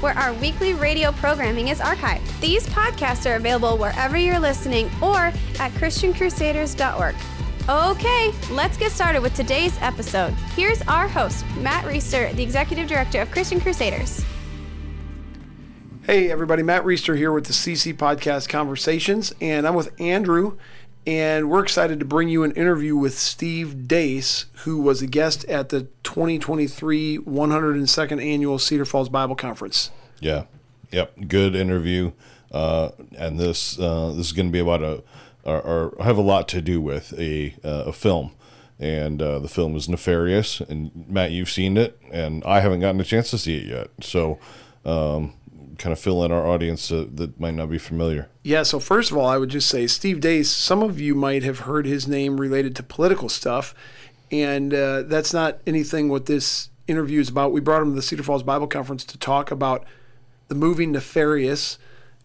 where our weekly radio programming is archived. These podcasts are available wherever you're listening or at ChristianCrusaders.org. Okay, let's get started with today's episode. Here's our host, Matt Reister, the Executive Director of Christian Crusaders. Hey, everybody, Matt Reister here with the CC Podcast Conversations, and I'm with Andrew, and we're excited to bring you an interview with Steve Deace, who was a guest at the 2023 102nd Annual Cedar Falls Bible Conference. Yeah, yep, good interview, uh, and this uh, this is going to be about a or, or, have a lot to do with a uh, a film, and uh, the film is Nefarious, and Matt, you've seen it, and I haven't gotten a chance to see it yet, so. Um, kind of fill in our audience uh, that might not be familiar? Yeah, so first of all, I would just say Steve Deace, some of you might have heard his name related to political stuff, and uh, that's not anything what this interview is about. We brought him to the Cedar Falls Bible Conference to talk about the movie Nefarious,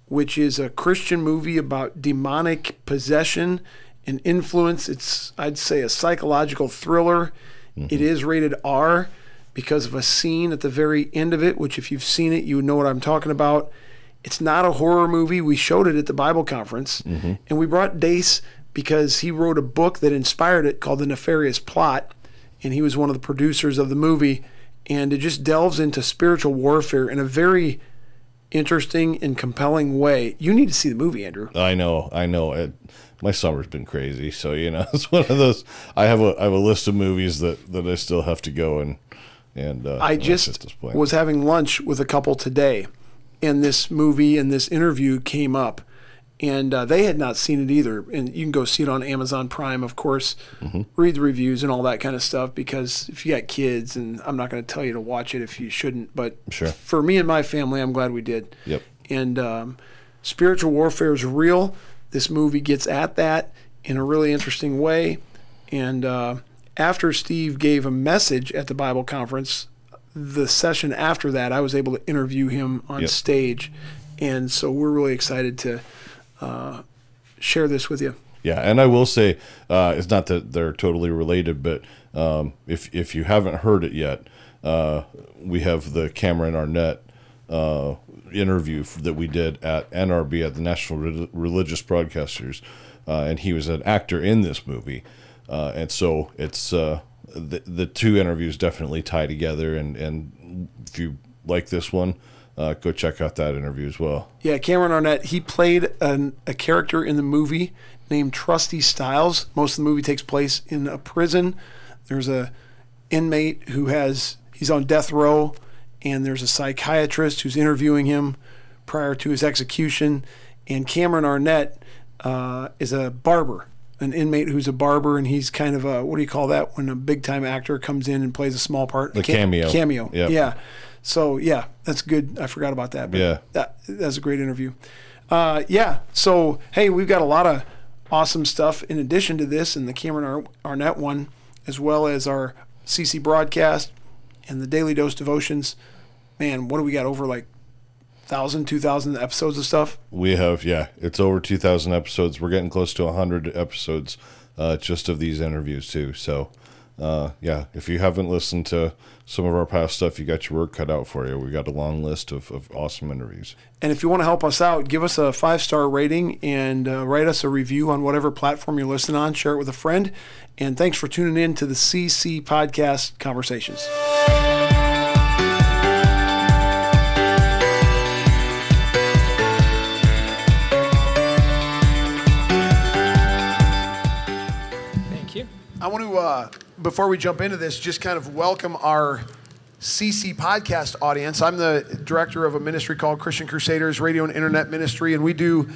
which is a Christian movie about demonic possession and influence. It's, I'd say, a psychological thriller. Mm-hmm. It is rated R because of a scene at the very end of it, which, if you've seen it, you know what I'm talking about. It's not a horror movie. We showed it at the Bible conference, mm-hmm. and we brought Deace because he wrote a book that inspired it called The Nefarious Plot, and he was one of the producers of the movie. And it just delves into spiritual warfare in a very interesting and compelling way. You need to see the movie, Andrew. I know, I know. It, my summer's been crazy, so you know it's one of those. I have a I have a list of movies that that I still have to go and and uh, I just was having lunch with a couple today, and this movie and this interview came up, and uh, they had not seen it either. And you can go see it on Amazon Prime, of course. Mm-hmm. Read the reviews and all that kind of stuff because if you got kids, and I'm not going to tell you to watch it if you shouldn't, but sure. for me and my family, I'm glad we did. Yep. And um, spiritual warfare is real. This movie gets at that in a really interesting way, and. Uh, after Steve gave a message at the Bible conference, the session after that, I was able to interview him on yep. stage. And so we're really excited to uh, share this with you. Yeah, and I will say uh, it's not that they're totally related, but um, if if you haven't heard it yet, uh, we have the Cameron Arnett uh, interview that we did at NRB at the National Re- Religious Broadcasters, uh, and he was an actor in this movie. Uh, and so it's uh, the the two interviews definitely tie together. And and if you like this one, uh, go check out that interview as well. Yeah, Cameron Arnett. He played an, a character in the movie named Trusty Styles. Most of the movie takes place in a prison. There's a inmate who has he's on death row, and there's a psychiatrist who's interviewing him prior to his execution. And Cameron Arnett uh, is a barber an inmate who's a barber, and he's kind of a what do you call that when a big time actor comes in and plays a small part? The cameo. Cameo. Yep. Yeah. So yeah, that's good. I forgot about that. But yeah. That that's a great interview. Uh, yeah. So hey, we've got a lot of awesome stuff in addition to this and the Cameron Arnett one, as well as our CC broadcast and the Daily Dose devotions. Man, what do we got over like thousand, two thousand episodes of stuff. We have, yeah, it's over two thousand episodes. We're getting close to hundred episodes uh, just of these interviews too. So, uh, yeah, if you haven't listened to some of our past stuff, you got your work cut out for you. We got a long list of, of awesome interviews. And if you want to help us out, give us a five star rating and uh, write us a review on whatever platform you're listening on. Share it with a friend. And thanks for tuning in to the CC Podcast Conversations. Uh, before we jump into this, just kind of welcome our CC podcast audience. I'm the director of a ministry called Christian Crusaders Radio and Internet Ministry, and we do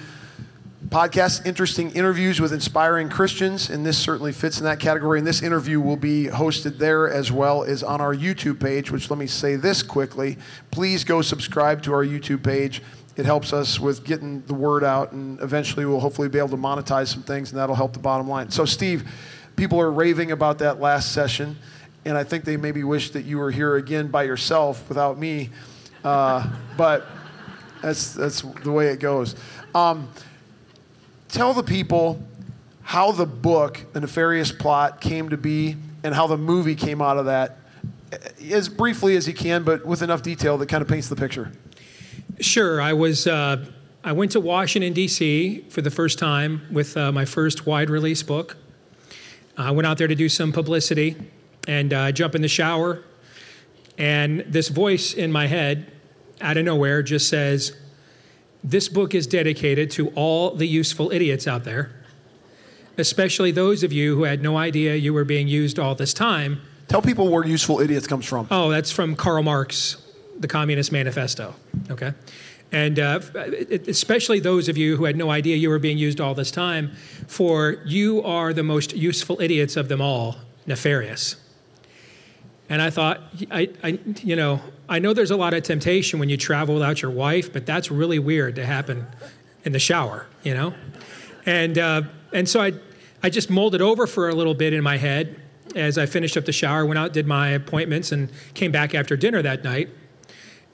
podcasts, interesting interviews with inspiring Christians, and this certainly fits in that category. And this interview will be hosted there as well as on our YouTube page, which let me say this quickly. Please go subscribe to our YouTube page it helps us with getting the word out, and eventually we'll hopefully be able to monetize some things, and that'll help the bottom line. So, Steve, people are raving about that last session, and I think they maybe wish that you were here again by yourself without me, uh, but that's that's the way it goes. Um, tell the people how the book, The Nefarious Plot, came to be, and how the movie came out of that, as briefly as you can, but with enough detail that kind of paints the picture. Sure. I was. Uh, I went to Washington D.C. for the first time with uh, my first wide release book. I went out there to do some publicity, and uh, I jump in the shower, and this voice in my head, out of nowhere, just says, "This book is dedicated to all the useful idiots out there, especially those of you who had no idea you were being used all this time." Tell people where useful idiots comes from. Oh, that's from Karl Marx, the Communist Manifesto. Okay. And uh, especially those of you who had no idea you were being used all this time, for you are the most useful idiots of them all, nefarious. And I thought, I, I, you know, I know there's a lot of temptation when you travel without your wife, but that's really weird to happen in the shower, you know? And, uh, and so I, I just molded over for a little bit in my head as I finished up the shower, went out, did my appointments, and came back after dinner that night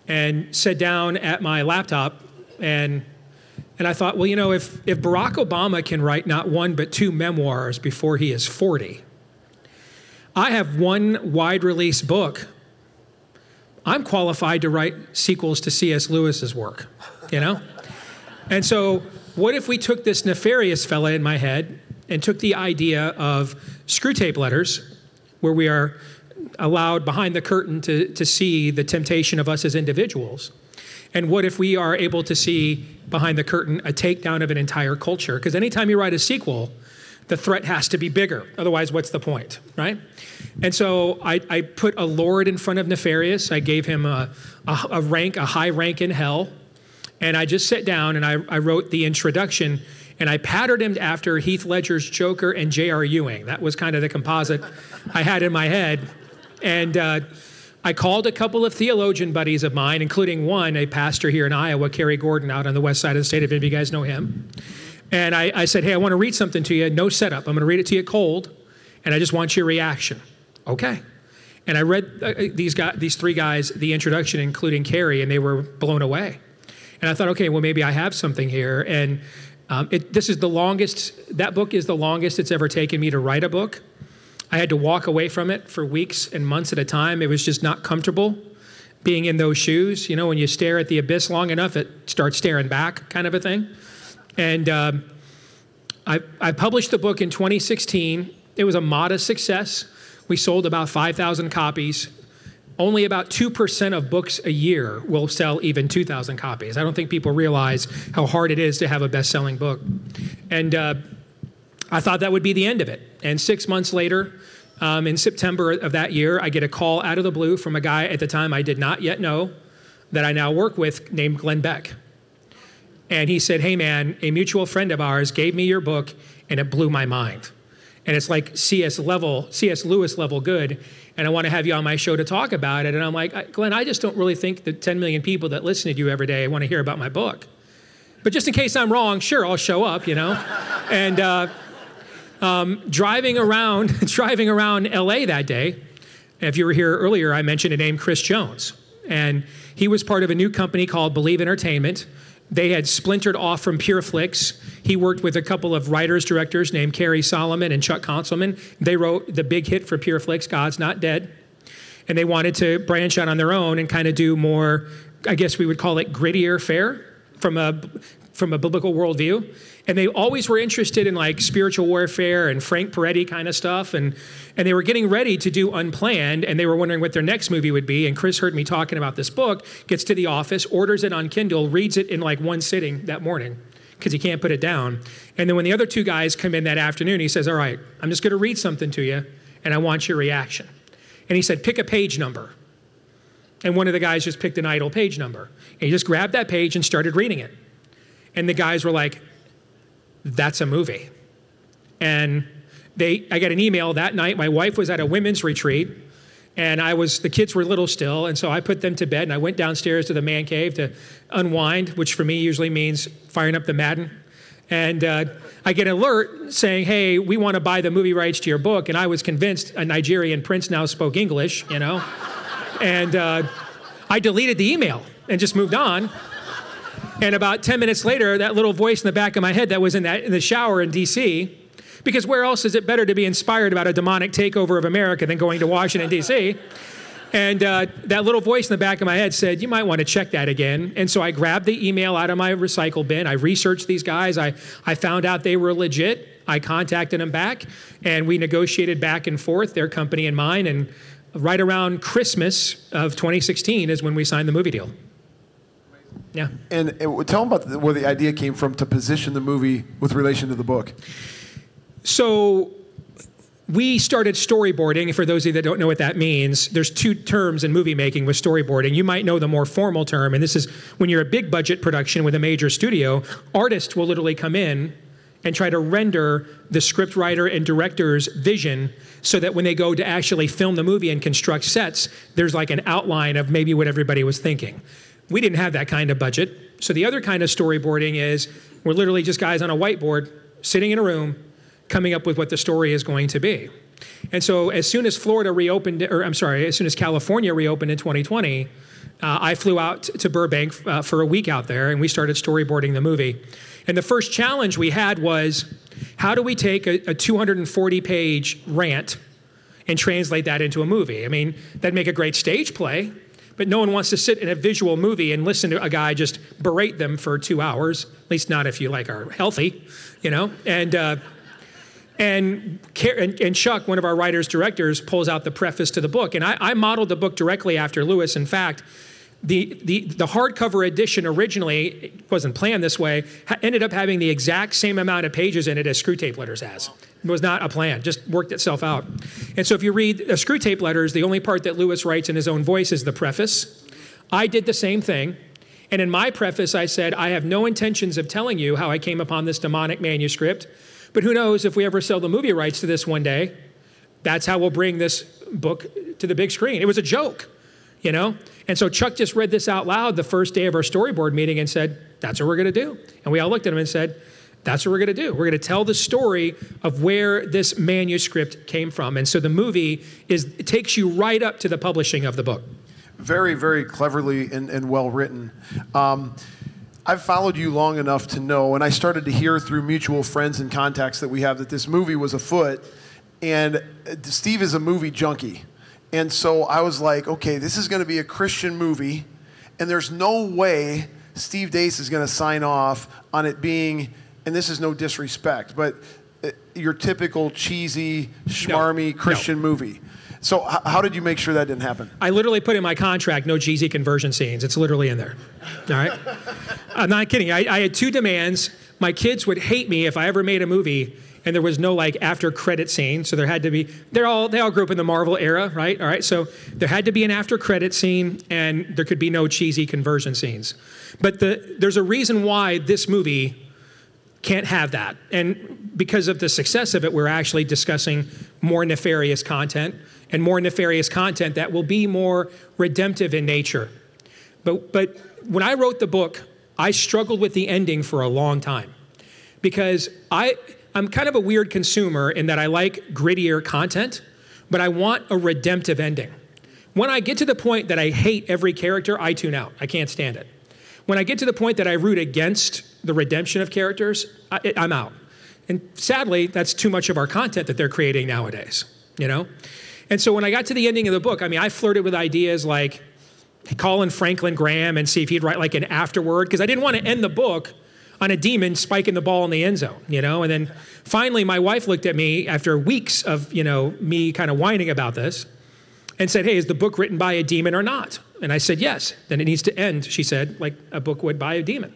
and sat down at my laptop and and I thought, well, you know, if, if Barack Obama can write not one but two memoirs before he is 40, I have one wide release book. I'm qualified to write sequels to C.S. Lewis's work, you know? and so, what if we took this nefarious fella in my head and took the idea of Screwtape Letters, where we are allowed behind the curtain to, to see the temptation of us as individuals. And what if we are able to see behind the curtain a takedown of an entire culture? Because anytime you write a sequel, the threat has to be bigger. Otherwise, what's the point, right? And so I, I put a lord in front of Nefarious. I gave him a, a, a rank, a high rank in hell. And I just sat down and I, I wrote the introduction and I patterned him after Heath Ledger's Joker and J.R. Ewing. That was kind of the composite I had in my head. And uh, I called a couple of theologian buddies of mine, including one, a pastor here in Iowa, Kerry Gordon, out on the west side of the state. If any of you guys know him. And I, I said, Hey, I want to read something to you. No setup. I'm going to read it to you cold, and I just want your reaction. Okay. And I read uh, uh, these guys, these three guys, the introduction, including Kerry, and they were blown away. And I thought, okay, well, maybe I have something here. And um, it, this is the longest, that book is the longest it's ever taken me to write a book. I had to walk away from it for weeks and months at a time. It was just not comfortable being in those shoes. You know, when you stare at the abyss long enough, it starts staring back, kind of a thing. And um, I, I published the book in 2016. It was a modest success. We sold about 5,000 copies. Only about 2% of books a year will sell even 2,000 copies. I don't think people realize how hard it is to have a best selling book. And uh, I thought that would be the end of it. And six months later, um, in September of that year, I get a call out of the blue from a guy at the time I did not yet know that I now work with named Glenn Beck. And he said, Hey man, a mutual friend of ours gave me your book and it blew my mind. And it's like CS level, CS Lewis level good. And I want to have you on my show to talk about it. And I'm like, Glenn, I just don't really think the 10 million people that listen to you every day want to hear about my book. But just in case I'm wrong, sure, I'll show up, you know? and uh, um, driving around, driving around LA that day, if you were here earlier, I mentioned a name, Chris Jones. And he was part of a new company called Believe Entertainment. They had splintered off from PureFlix. He worked with a couple of writers, directors named Cary Solomon and Chuck Konzelman. They wrote the big hit for PureFlix, God's Not Dead. And they wanted to branch out on their own and kind of do more, I guess we would call it grittier fare from a from a biblical worldview. And they always were interested in like spiritual warfare and Frank Peretti kind of stuff. And, and they were getting ready to do Unplanned, and they were wondering what their next movie would be. And Chris heard me talking about this book, gets to the office, orders it on Kindle, reads it in like one sitting that morning because he can't put it down. And then when the other two guys come in that afternoon, he says, All right, I'm just going to read something to you, and I want your reaction. And he said, Pick a page number. And one of the guys just picked an idle page number. And he just grabbed that page and started reading it. And the guys were like, that's a movie. And they, I got an email that night. My wife was at a women's retreat, And I was, the kids were little still, and so I put them to bed and I went downstairs to the man cave to unwind, which for me usually means firing up the Madden. And uh, I get an alert saying, hey, we want to buy the movie rights to your book. And I was convinced a Nigerian prince now spoke English, you know? and uh, I deleted the email and just moved on. And about 10 minutes later, that little voice in the back of my head that was in, that, in the shower in DC, because where else is it better to be inspired about a demonic takeover of America than going to Washington, D.C.? And uh, that little voice in the back of my head said, You might want to check that again. And so I grabbed the email out of my recycle bin. I researched these guys. I, I found out they were legit. I contacted them back, and we negotiated back and forth, their company and mine. And right around Christmas of 2016 is when we signed the movie deal. Yeah. And, and tell them about the, where the idea came from to position the movie with relation to the book. So we started storyboarding. For those of you that don't know what that means, there's two terms in movie making with storyboarding. You might know the more formal term, and this is when you're a big budget production with a major studio, artists will literally come in and try to render the scriptwriter and director's vision so that when they go to actually film the movie and construct sets, there's like an outline of maybe what everybody was thinking. We didn't have that kind of budget. So the other kind of storyboarding is we're literally just guys on a whiteboard sitting in a room coming up with what the story is going to be. And so as soon as Florida reopened, or I'm sorry, as soon as California reopened in 2020, uh, I flew out to Burbank uh, for a week out there and we started storyboarding the movie. And the first challenge we had was how do we take a, a 240 page rant and translate that into a movie? I mean, that'd make a great stage play, but no one wants to sit in a visual movie and listen to a guy just berate them for two hours, at least not if you like are healthy, you know? And, uh, and, and, Chuck, one of our writers directors, pulls out the preface to the book. And I, I modeled the book directly after Lewis. In fact, the, the, the hardcover edition originally it wasn't planned this way ha- ended up having the exact same amount of pages in it as Screwtape Letters has it was not a plan just worked itself out and so if you read uh, Screwtape Letters the only part that lewis writes in his own voice is the preface i did the same thing and in my preface i said i have no intentions of telling you how i came upon this demonic manuscript but who knows if we ever sell the movie rights to this one day, that's how we'll bring this book to the big screen. It was a joke, you know? And so Chuck just read this out loud the first day of our storyboard meeting and said, That's what we're going to do. And we all looked at him and said, That's what we're going to do. We're going to tell the story of where this manuscript came from. And so the movie is takes you right up to the publishing of the book. Very, very cleverly and, and well written. Um, I've followed you long enough to know, and I started to hear through mutual friends and contacts that we have that this movie was afoot. And uh, Steve is a movie junkie. And so I was like, okay, this is going to be a Christian movie, and there's no way Steve Deace is going to sign off on it being, and this is no disrespect, but uh, your typical cheesy, schmarmy no, Christian no. movie. So, h- how did you make sure that didn't happen? I literally put in my contract no cheesy conversion scenes. It's literally in there. All right? I'm not kidding. I, I had two demands. My kids would hate me if I ever made a movie and there was no like after credit scene. So there had to be they're all they all grew up in the marvel era right? All right so there had to be an after credit scene and there could be no cheesy conversion scenes. But the, there's a reason why this movie can't have that. And because of the success of it we're actually discussing more nefarious content and more nefarious content that will be more redemptive in nature. But, but when I wrote the book, I struggled with the ending for a long time. Because I, I'm kind of a weird consumer in that I like grittier content, but I want a redemptive ending. When I get to the point that I hate every character, I tune out. I can't stand it. When I get to the point that I root against the redemption of characters, I, I'm out. And sadly, that's too much of our content that they're creating nowadays, you know? And so when I got to the ending of the book, I mean, I flirted with ideas like calling Franklin Graham and see if he'd write like an afterword, because I didn't want to end the book on a demon spiking the ball in the end zone, you know? And then finally, my wife looked at me after weeks of, you know, me kind of whining about this and said, Hey, is the book written by a demon or not? And I said, Yes. Then it needs to end, she said, like a book would by a demon.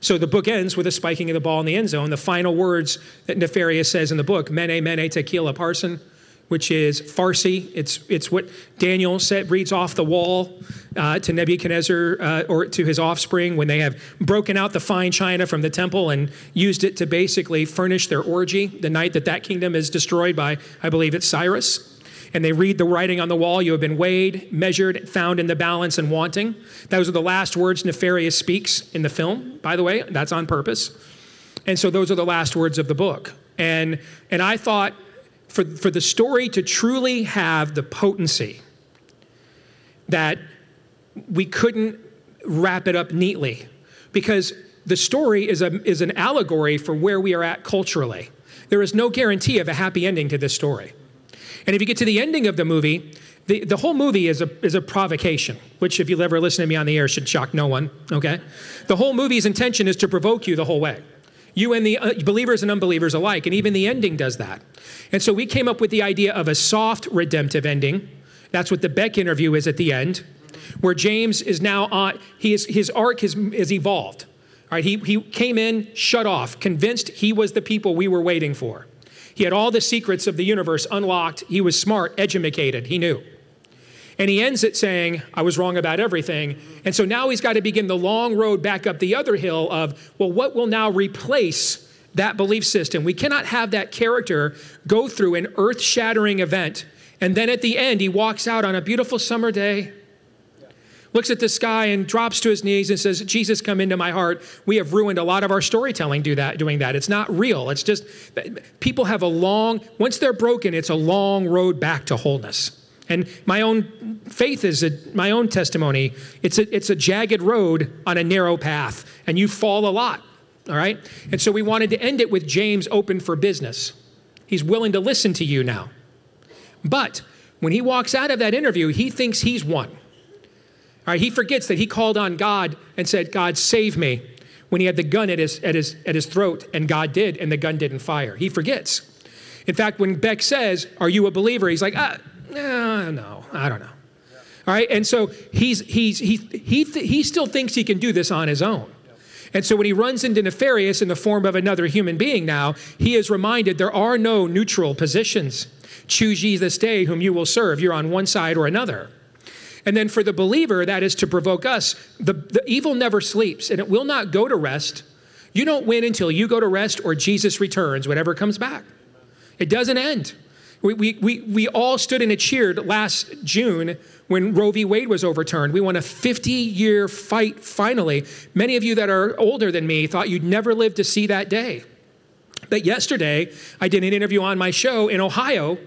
So the book ends with a spiking of the ball in the end zone. The final words that Nefarious says in the book, Mene, Mene, Tekel Upharsin, which is Farsi. It's, it's what Daniel said, reads off the wall uh, to Nebuchadnezzar uh, or to his offspring when they have broken out the fine china from the temple and used it to basically furnish their orgy the night that that kingdom is destroyed by, I believe it's Cyrus. and they read the writing on the wall. You have been weighed, measured, found in the balance, and wanting. Those are the last words Nefarious speaks in the film, by the way. That's on purpose. And so those are the last words of the book. And, and I thought for, for the story to truly have the potency that we couldn't wrap it up neatly because the story is, a, is an allegory for where we are at culturally. There is no guarantee of a happy ending to this story. And if you get to the ending of the movie, the, the whole movie is a, is a provocation, which, if you'll ever listen to me on the air, should shock no one, okay? The whole movie's intention is to provoke you the whole way. You and the uh, believers and unbelievers alike, and even the ending does that. And so we came up with the idea of a soft redemptive ending. That's what the Beck interview is at the end, where James is now on, he is, his arc has, has evolved. All right, he, he came in, shut off, convinced he was the people we were waiting for. He had all the secrets of the universe unlocked. He was smart, educated, he knew. And he ends it saying, I was wrong about everything. And so now he's got to begin the long road back up the other hill of, well, what will now replace that belief system? We cannot have that character go through an earth shattering event. And then at the end, he walks out on a beautiful summer day looks at the sky and drops to his knees and says, Jesus, come into my heart. We have ruined a lot of our storytelling do that, doing that. It's not real. It's just people have a long, once they're broken, it's a long road back to wholeness. And my own faith is a, my own testimony. It's a, it's a jagged road on a narrow path, and you fall a lot. All right? And so we wanted to end it with James open for business. He's willing to listen to you now. But when he walks out of that interview, he thinks he's won. All right, he forgets that he called on God and said, God, save me, when he had the gun at his, at, his, at his throat, and God did, and the gun didn't fire. He forgets. In fact, when Beck says, Are you a believer? He's like, ah, no, no, I don't know. All right, and so he's, he's, he, he, he still thinks he can do this on his own. And so when he runs into Nefarious in the form of another human being now, he is reminded there are no neutral positions. Choose ye this day whom you will serve. You're on one side or another. And then for the believer, that is to provoke us. The, the evil never sleeps and it will not go to rest. You don't win until you go to rest or Jesus returns, whatever comes back. It doesn't end. We, we, we, we all stood and cheered last June when Roe v. Wade was overturned. We won a 50 year fight finally. Many of you that are older than me thought you'd never live to see that day. But yesterday, I did an interview on my show in Ohio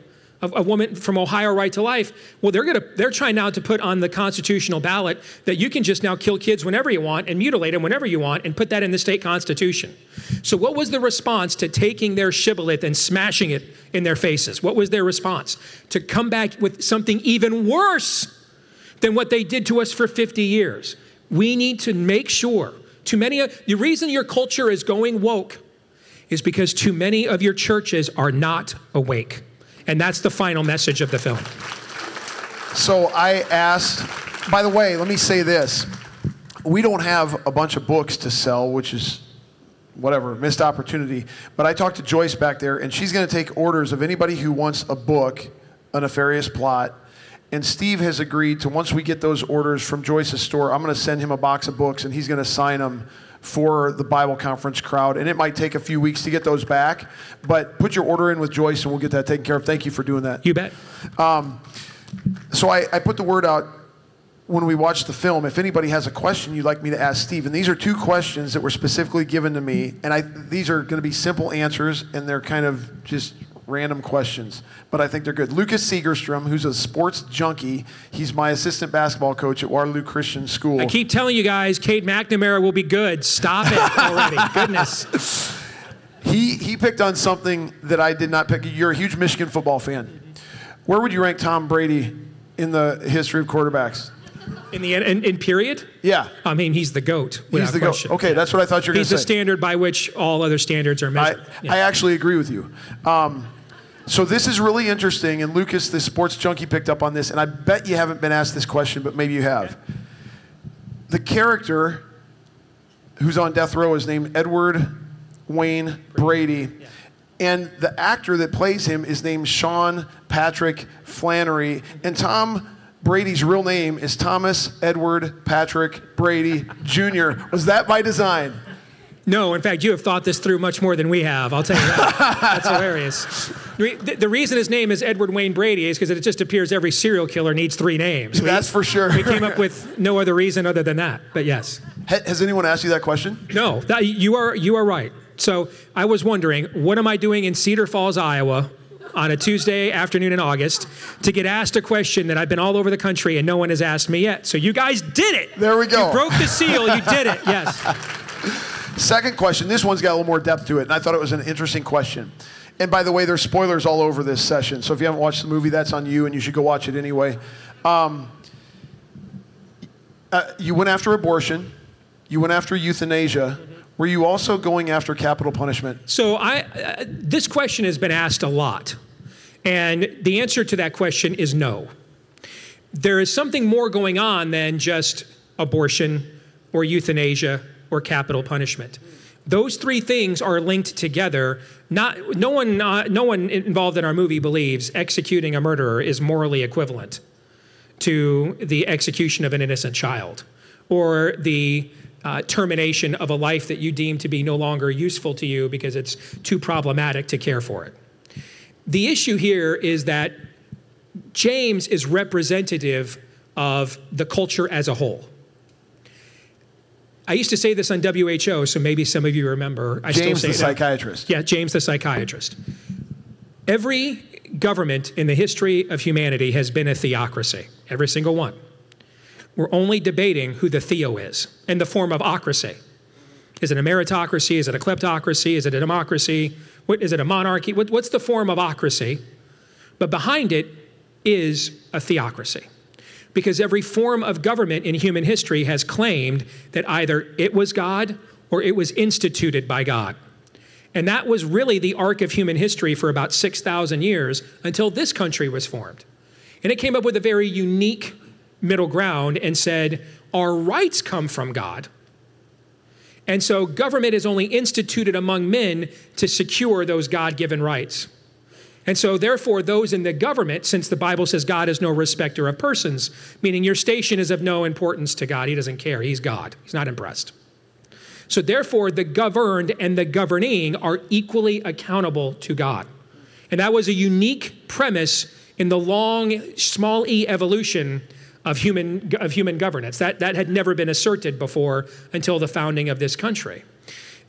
a, a woman from Ohio Right to Life, well, they're, gonna, they're trying now to put on the constitutional ballot that you can just now kill kids whenever you want and mutilate them whenever you want and put that in the state constitution. So, what was the response to taking their shibboleth and smashing it in their faces? What was their response? To come back with something even worse than what they did to us for 50 years. We need to make sure, too many, of, the reason your culture is going woke is because too many of your churches are not awake. And that's the final message of the film. So I asked, by the way, let me say this. We don't have a bunch of books to sell, which is whatever, missed opportunity. But I talked to Joyce back there, and she's going to take orders of anybody who wants a book, a nefarious plot. And Steve has agreed to once we get those orders from Joyce's store, I'm going to send him a box of books, and he's going to sign them for the Bible conference crowd. And it might take a few weeks to get those back, but put your order in with Joyce and we'll get that taken care of. Thank you for doing that. You bet. Um, so I, I put the word out when we watched the film. If anybody has a question you'd like me to ask Steve, and these are two questions that were specifically given to me, and I, these are going to be simple answers, and they're kind of just random questions, but I think they're good. Lucas Segerstrom, who's a sports junkie, he's my assistant basketball coach at Waterloo Christian School. I keep telling you guys, Cade McNamara will be good. Stop it already. Goodness. He, he picked on something that I did not pick. You're a huge Michigan football fan. Where would you rank Tom Brady in the history of quarterbacks? In the in, in period? Yeah. I mean, he's the goat. He's the question. goat. Okay, that's what I thought you were going to say. He's the standard by which all other standards are measured. I, yeah. I actually agree with you. Um, so this is really interesting, and Lucas, the sports junkie, picked up on this, and I bet you haven't been asked this question, but maybe you have. The character who's on death row is named Edward Wayne Brady. And the actor that plays him is named Sean Patrick Flanery. And Tom Brady's real name is Thomas Edward Patrick Brady Jr. Was that by design? No, in fact, you have thought this through much more than we have. I'll tell you that. That's hilarious. The, the reason his name is Edward Wayne Brady is because it just appears every serial killer needs three names. We, That's for sure. we came up with no other reason other than that. But yes. Ha- Has anyone asked you that question? No, that, you are you are right. So I was wondering, what am I doing in Cedar Falls, Iowa, on a Tuesday afternoon in August, to get asked a question that I've been all over the country and no one has asked me yet? So you guys did it. There we go. You broke the seal. You did it. Yes. Second question. This one's got a little more depth to it, and I thought it was an interesting question. And by the way, there's spoilers all over this session. So if you haven't watched the movie, that's on you, and you should go watch it anyway. Um, uh, you went after abortion. You went after euthanasia. Were you also going after capital punishment? So I, uh, this question has been asked a lot, and the answer to that question is no. There is something more going on than just abortion or euthanasia or capital punishment. Those three things are linked together. Not, no, one, no one involved in our movie believes executing a murderer is morally equivalent to the execution of an innocent child or the uh, termination of a life that you deem to be no longer useful to you because it's too problematic to care for it. The issue here is that James is representative of the culture as a whole. I used to say this on WHO, so maybe some of you remember. I James, still the say it. psychiatrist. Yeah, James the psychiatrist. Every government in the history of humanity has been a theocracy, every single one. We're only debating who the theo is in the form of ocracy. Is it a meritocracy? Is it a kleptocracy? Is it a democracy? What, is it a monarchy? What, what's the form of ocracy? But behind it is a theocracy. Because every form of government in human history has claimed that either it was God or it was instituted by God. And that was really the arc of human history for about 6,000 years until this country was formed. And it came up with a very unique middle ground and said, Our rights come from God. And so government is only instituted among men to secure those God given rights. And so, therefore, those in the government, since the Bible says God is no respecter of persons, meaning your station is of no importance to God, He doesn't care, He's God, He's not impressed. So, therefore, the governed and the governing are equally accountable to God. And that was a unique premise in the long, small e evolution of human, of human governance. That, that had never been asserted before until the founding of this country.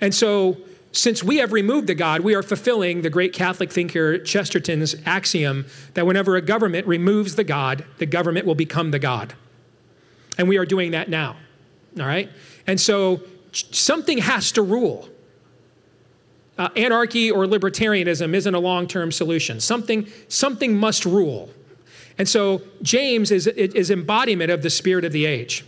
And so, since we have removed the God, we are fulfilling the great Catholic thinker Chesterton's axiom that whenever a government removes the God, the government will become the God. And we are doing that now. All right? And so something has to rule. Uh, anarchy or libertarianism isn't a long term solution. Something, something must rule. And so James is, is embodiment of the spirit of the age.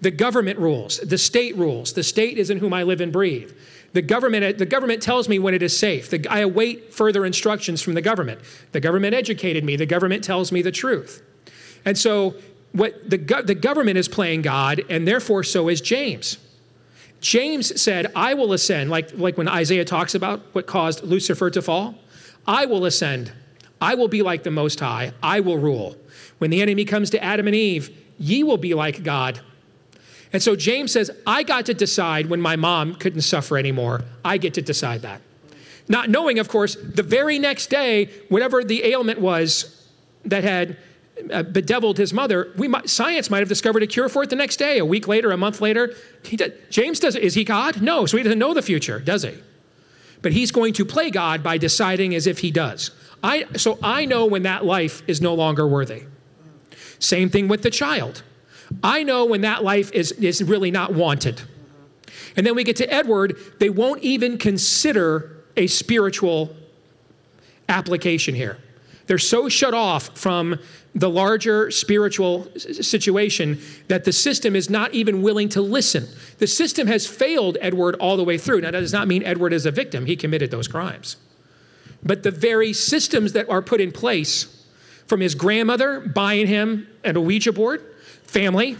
The government rules, the state rules. The state is in whom I live and breathe. The government, the government tells me when it is safe. The, I await further instructions from the government. The government educated me. The government tells me the truth. And so what the, the government is playing God, and therefore so is James. James said, I will ascend, like, like when Isaiah talks about what caused Lucifer to fall. I will ascend. I will be like the Most High. I will rule. When the enemy comes to Adam and Eve, ye will be like God. And so James says, I got to decide when my mom couldn't suffer anymore. I get to decide that. Not knowing, of course, the very next day, whatever the ailment was that had uh, bedeviled his mother, we might, science might have discovered a cure for it the next day, a week later, a month later. James does Is he God? No, so he doesn't know the future, does he? But he's going to play God by deciding as if he does. I, so I know when that life is no longer worthy. Same thing with the child. I know when that life is, is really not wanted. And then we get to Edward, they won't even consider a spiritual application here. They're so shut off from the larger spiritual situation that the system is not even willing to listen. The system has failed Edward all the way through. Now, that does not mean Edward is a victim, he committed those crimes. But the very systems that are put in place from his grandmother buying him an Ouija board family,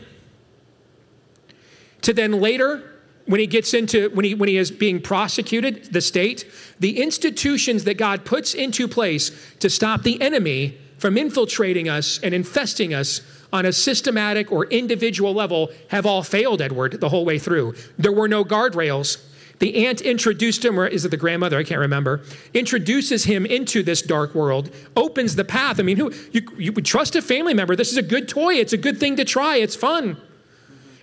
to then later, when he gets into, when he, when he is being prosecuted, the state, the institutions that God puts into place to stop the enemy from infiltrating us and infesting us on a systematic or individual level have all failed, Edward, the whole way through. There were no guardrails. The aunt introduced him, or is it the grandmother? I can't remember. Introduces him into this dark world, opens the path. I mean, who you, you would trust a family member? This is a good toy. It's a good thing to try. It's fun.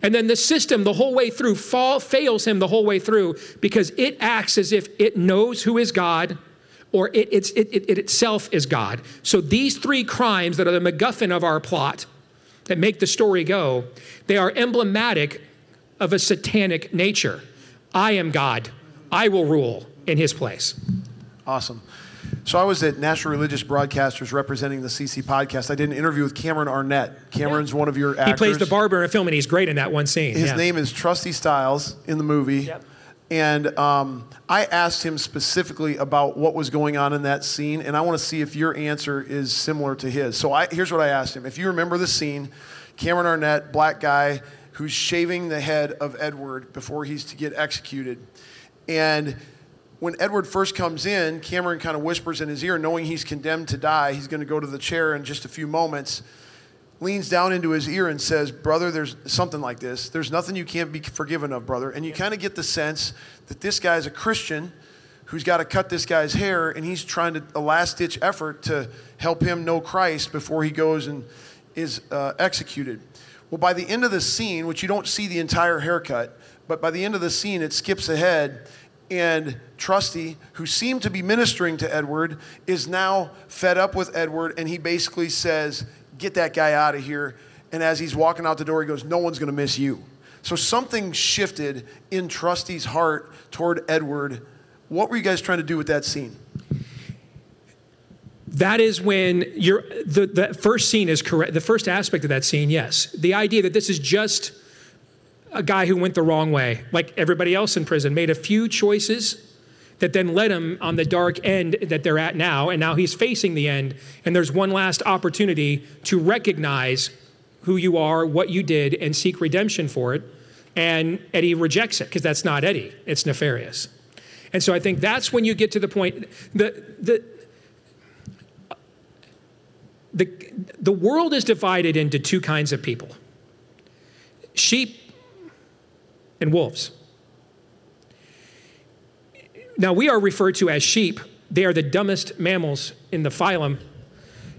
And then the system, the whole way through, fall, fails him the whole way through because it acts as if it knows who is God or it, it, it itself is God. So these three crimes that are the MacGuffin of our plot that make the story go, they are emblematic of a satanic nature. I am God. I will rule in his place. Awesome. So I was at National Religious Broadcasters representing the CC podcast. I did an interview with Cameron Arnett. Cameron's yeah. one of your actors. He plays the barber in a film, and he's great in that one scene. His yeah. name is Trusty Styles in the movie. Yep. And um, I asked him specifically about what was going on in that scene, and I want to see if your answer is similar to his. So I, here's what I asked him. If you remember the scene, Cameron Arnett, black guy, who's shaving the head of Edward before he's to get executed. And when Edward first comes in, Cameron kind of whispers in his ear, knowing he's condemned to die, he's going to go to the chair in just a few moments, leans down into his ear and says, Brother, there's something like this. There's nothing you can't be forgiven of, brother. And you kind of get the sense that this guy's a Christian who's got to cut this guy's hair, and he's trying to, a last ditch effort to help him know Christ before he goes and is uh, executed. Well, by the end of the scene, which you don't see the entire haircut, but by the end of the scene, it skips ahead and Trusty, who seemed to be ministering to Edward, is now fed up with Edward, and he basically says, Get that guy out of here. And as he's walking out the door, he goes, No one's going to miss you. So something shifted in Trusty's heart toward Edward. What were you guys trying to do with that scene? That is when you're, the, the first scene is correct. The first aspect of that scene, yes. The idea that this is just a guy who went the wrong way, like everybody else in prison, made a few choices that then led him on the dark end that they're at now, and now he's facing the end, and there's one last opportunity to recognize who you are, what you did, and seek redemption for it. And Eddie rejects it because that's not Eddie, it's nefarious. And so I think that's when you get to the point the the the, the world is divided into two kinds of people sheep and wolves. Now, we are referred to as sheep. They are the dumbest mammals in the phylum,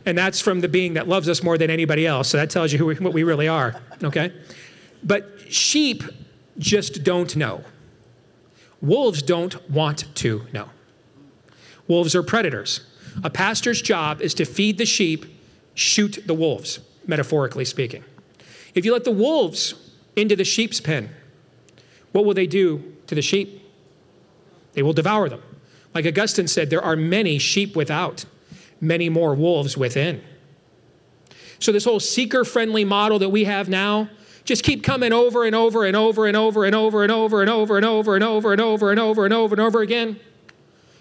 and that's from the being that loves us more than anybody else. So that tells you who, what we really are, okay? But sheep just don't know. Wolves don't want to know. Wolves are predators. A pastor's job is to feed the sheep, shoot the wolves, metaphorically speaking. If you let the wolves into the sheep's pen, what will they do to the sheep? They will devour them. Like Augustine said, there are many sheep without, many more wolves within. So, this whole seeker friendly model that we have now, just keep coming over and over and over and over and over and over and over and over and over and over and over and over and over again.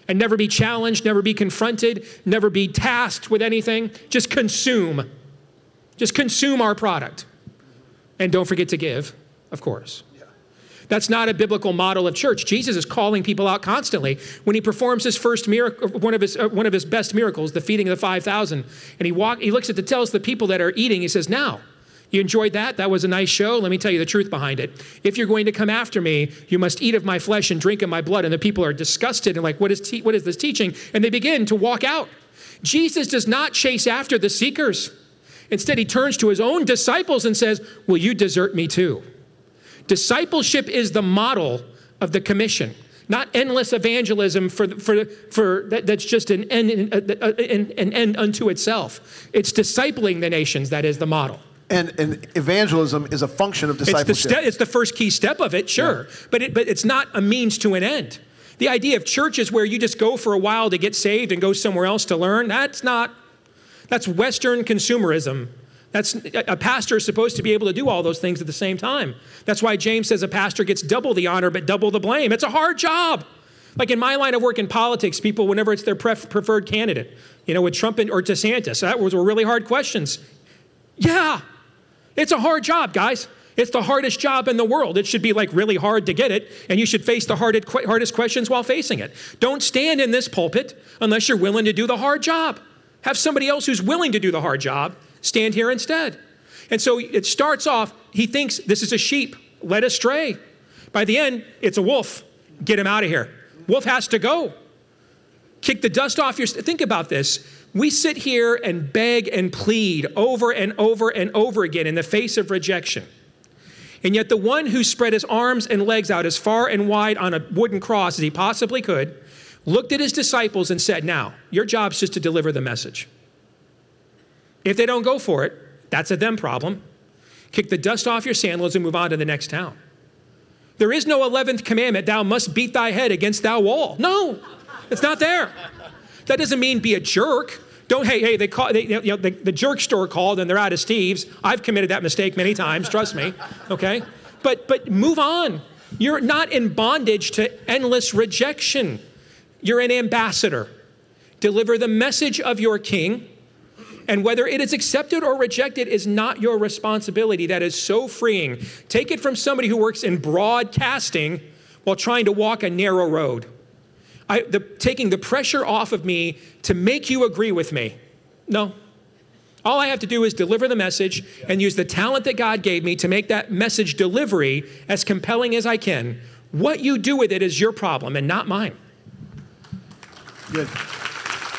And never be challenged, never be confronted, never be tasked with anything. Just consume. Just consume our product. And don't forget to give, of course. That's not a biblical model of church. Jesus is calling people out constantly. When he performs his first miracle, one of his, uh, one of his best miracles, the feeding of the 5,000, and he, walk, he looks at the tells the people that are eating, he says, Now, you enjoyed that? That was a nice show. Let me tell you the truth behind it. If you're going to come after me, you must eat of my flesh and drink of my blood. And the people are disgusted and like, what is, te- what is this teaching? And they begin to walk out. Jesus does not chase after the seekers. Instead, he turns to his own disciples and says, Will you desert me too? Discipleship is the model of the commission, not endless evangelism for, for, for that, that's just an end, an, an end unto itself. It's discipling the nations that is the model. And, and, evangelism is a function of discipleship. It's the, ste- it's the first key step of it, sure, yeah. but, it, but it's not a means to an end. The idea of churches where you just go for a while to get saved and go somewhere else to learn, that's not, that's Western consumerism that's a pastor is supposed to be able to do all those things at the same time. That's why James says a pastor gets double the honor but double the blame. It's a hard job. Like in my line of work in politics, people, whenever it's their pref- preferred candidate, you know, with Trump or DeSantis, that was were really hard questions. Yeah, it's a hard job, guys. It's the hardest job in the world. It should be like really hard to get it, and you should face the hardest questions while facing it. Don't stand in this pulpit unless you're willing to do the hard job. Have somebody else who's willing to do the hard job stand here instead. And so it starts off, he thinks this is a sheep led astray. By the end, it's a wolf. Get him out of here. Wolf has to go. Kick the dust off your. Think about this. We sit here and beg and plead over and over and over again in the face of rejection. And yet, the one who spread his arms and legs out as far and wide on a wooden cross as he possibly could looked at his disciples and said, Now, your job's just to deliver the message. If they don't go for it, that's a them problem. Kick the dust off your sandals and move on to the next town. There is no 11th commandment, thou must beat thy head against thou wall. No, it's not there. That doesn't mean be a jerk. Don't, hey, hey, they call, they, you know, the, the jerk store called and they're out of Steve's. I've committed that mistake many times, trust me, okay? But, but move on. You're not in bondage to endless rejection. You're an ambassador. Deliver the message of your king, and whether it is accepted or rejected is not your responsibility. That is so freeing. Take it from somebody who works in broadcasting while trying to walk a narrow road. I, the, taking the pressure off of me to make you agree with me. No. All I have to do is deliver the message and use the talent that God gave me to make that message delivery as compelling as I can. What you do with it is your problem and not mine. Good.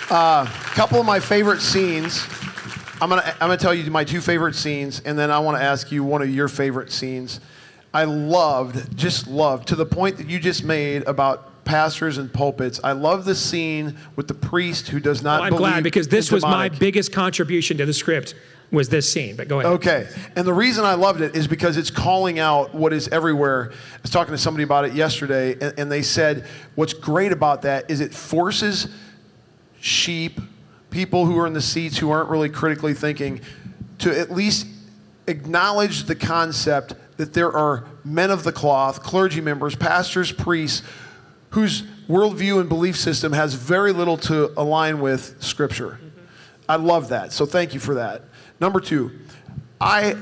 A uh, couple of my favorite scenes. I'm gonna I'm gonna tell you my two favorite scenes, and then I want to ask you one of your favorite scenes. I loved, just loved, to the point that you just made about pastors and pulpits. I love the scene with the priest who does not. Well, I'm glad because this was my biggest contribution to the script was this scene. But go ahead. Okay, and the reason I loved it is because it's calling out what is everywhere. I was talking to somebody about it yesterday, and, and they said what's great about that is it forces sheep, people who are in the seats who aren't really critically thinking, to at least acknowledge the concept that there are men of the cloth, clergy members, pastors, priests whose worldview and belief system has very little to align with Scripture. Mm-hmm. I love that. So thank you for that. Number two, I,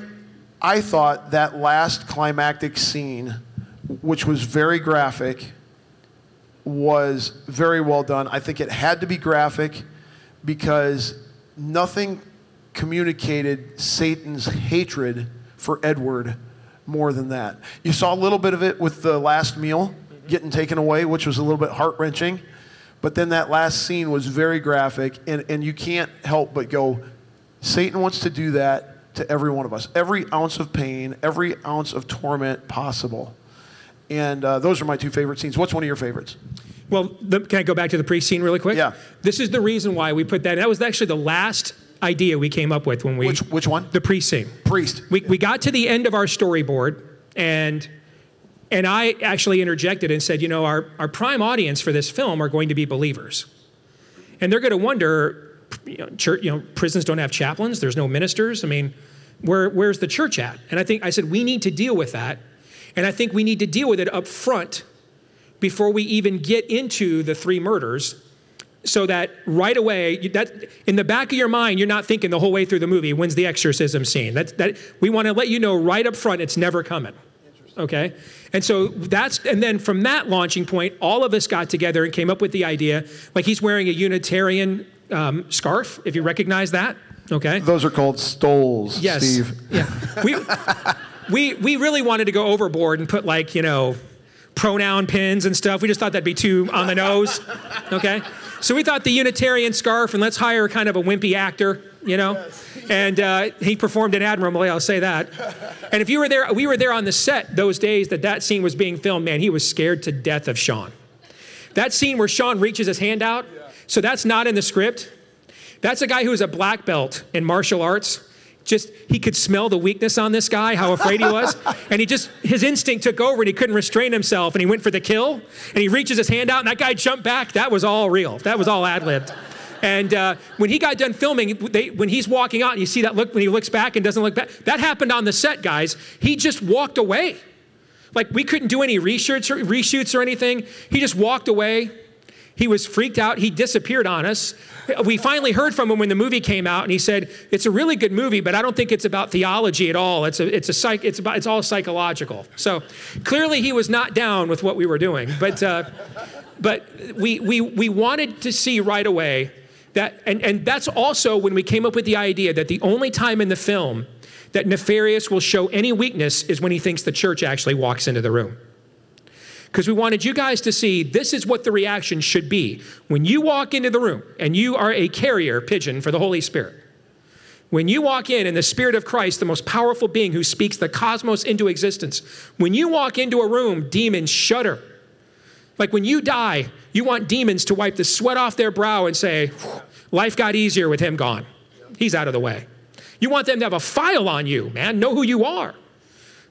I thought that last climactic scene, which was very graphic, was very well done. I think it had to be graphic because nothing communicated Satan's hatred for Edward more than that. You saw a little bit of it with the last meal getting taken away, which was a little bit heart wrenching. But then that last scene was very graphic, and, and you can't help but go, Satan wants to do that to every one of us. Every ounce of pain, every ounce of torment possible. And uh, those are my two favorite scenes. What's one of your favorites? Well, the, can I go back to the pre scene really quick? Yeah. This is the reason why we put that. That was actually the last idea we came up with when we. Which, which one? The pre scene. Priest. We, we got to the end of our storyboard, and and I actually interjected and said, you know, our, our prime audience for this film are going to be believers. And they're going to wonder, you know, church, you know, prisons don't have chaplains, there's no ministers. I mean, where, where's the church at? And I think I said, we need to deal with that. And I think we need to deal with it up front before we even get into the three murders so that right away that in the back of your mind you're not thinking the whole way through the movie when's the exorcism scene that, that we want to let you know right up front it's never coming okay and so that's, and then from that launching point, all of us got together and came up with the idea. Like he's wearing a Unitarian um, scarf, if you recognize that. Okay. Those are called stoles, yes. Steve. Yeah. We, we, we really wanted to go overboard and put like, you know, pronoun pins and stuff. We just thought that'd be too on the nose. Okay. So we thought the Unitarian scarf, and let's hire kind of a wimpy actor, you know. And uh, he performed it admirably, I'll say that. And if you were there, we were there on the set those days that that scene was being filmed. Man, he was scared to death of Sean. That scene where Sean reaches his hand out, so that's not in the script. That's a guy who is a black belt in martial arts just he could smell the weakness on this guy, how afraid he was. and he just his instinct took over and he couldn't restrain himself and he went for the kill and he reaches his hand out and that guy jumped back. That was all real. That was all ad-libbed. And uh, when he got done filming, they, when he's walking out, and you see that look when he looks back and doesn't look back. That happened on the set, guys. He just walked away. Like we couldn't do any reshoots or, reshoots or anything. He just walked away. He was freaked out. He disappeared on us. We finally heard from him when the movie came out, and he said, "It's a really good movie, but I don't think it's about theology at all. It's a, it's a psych, it's about, it's all psychological." So clearly, he was not down with what we were doing. But, uh, but we, we, we wanted to see right away that, and, and that's also when we came up with the idea that the only time in the film that Nefarious will show any weakness is when he thinks the church actually walks into the room. because we wanted you guys to see this is what the reaction should be. When you walk into the room and you are a carrier pigeon for the Holy Spirit, when you walk in and the Spirit of Christ, the most powerful being who speaks the cosmos into existence, when you walk into a room, demons shudder. Like when you die, you want demons to wipe the sweat off their brow and say, Life got easier with him gone. He's out of the way. You want them to have a file on you, man, know who you are.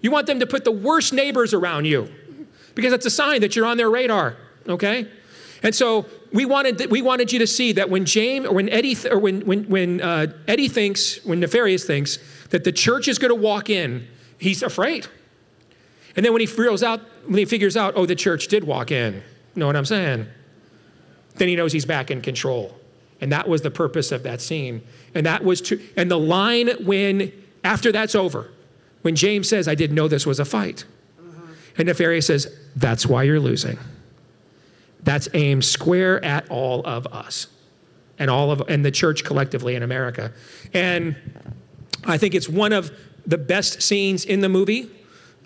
You want them to put the worst neighbors around you because it's a sign that you're on their radar, okay? And so we wanted, we wanted you to see that when James or when Eddie or when, when, when uh, Eddie thinks, when Nefarious thinks that the church is going to walk in, he's afraid. And then when he out, when he figures out, oh, the church did walk in, know what I'm saying? Then he knows he's back in control. And that was the purpose of that scene. And that was to, and the line when, after that's over, when James says, I didn't know this was a fight. Mm-hmm. And Nefarious says, that's why you're losing. That's aimed square at all of us and all of and the church collectively in America. And I think it's one of the best scenes in the movie.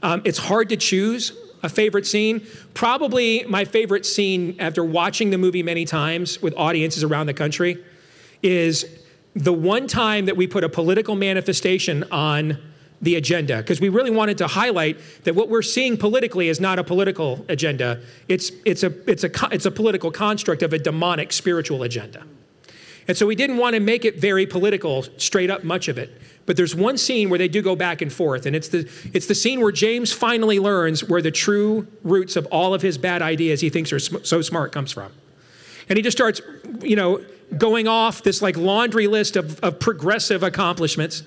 Um, it's hard to choose a favorite scene. Probably my favorite scene after watching the movie many times with audiences around the country is the one time that we put a political manifestation on the agenda because we really wanted to highlight that what we're seeing politically is not a political agenda. It's it's a it's a it's a political construct of a demonic spiritual agenda. And so we didn't want to make it very political straight up much of it but there's one scene where they do go back and forth and it's the it's the scene where James finally learns where the true roots of all of his bad ideas he thinks are so smart comes from and he just starts you know going off this like laundry list of, of progressive accomplishments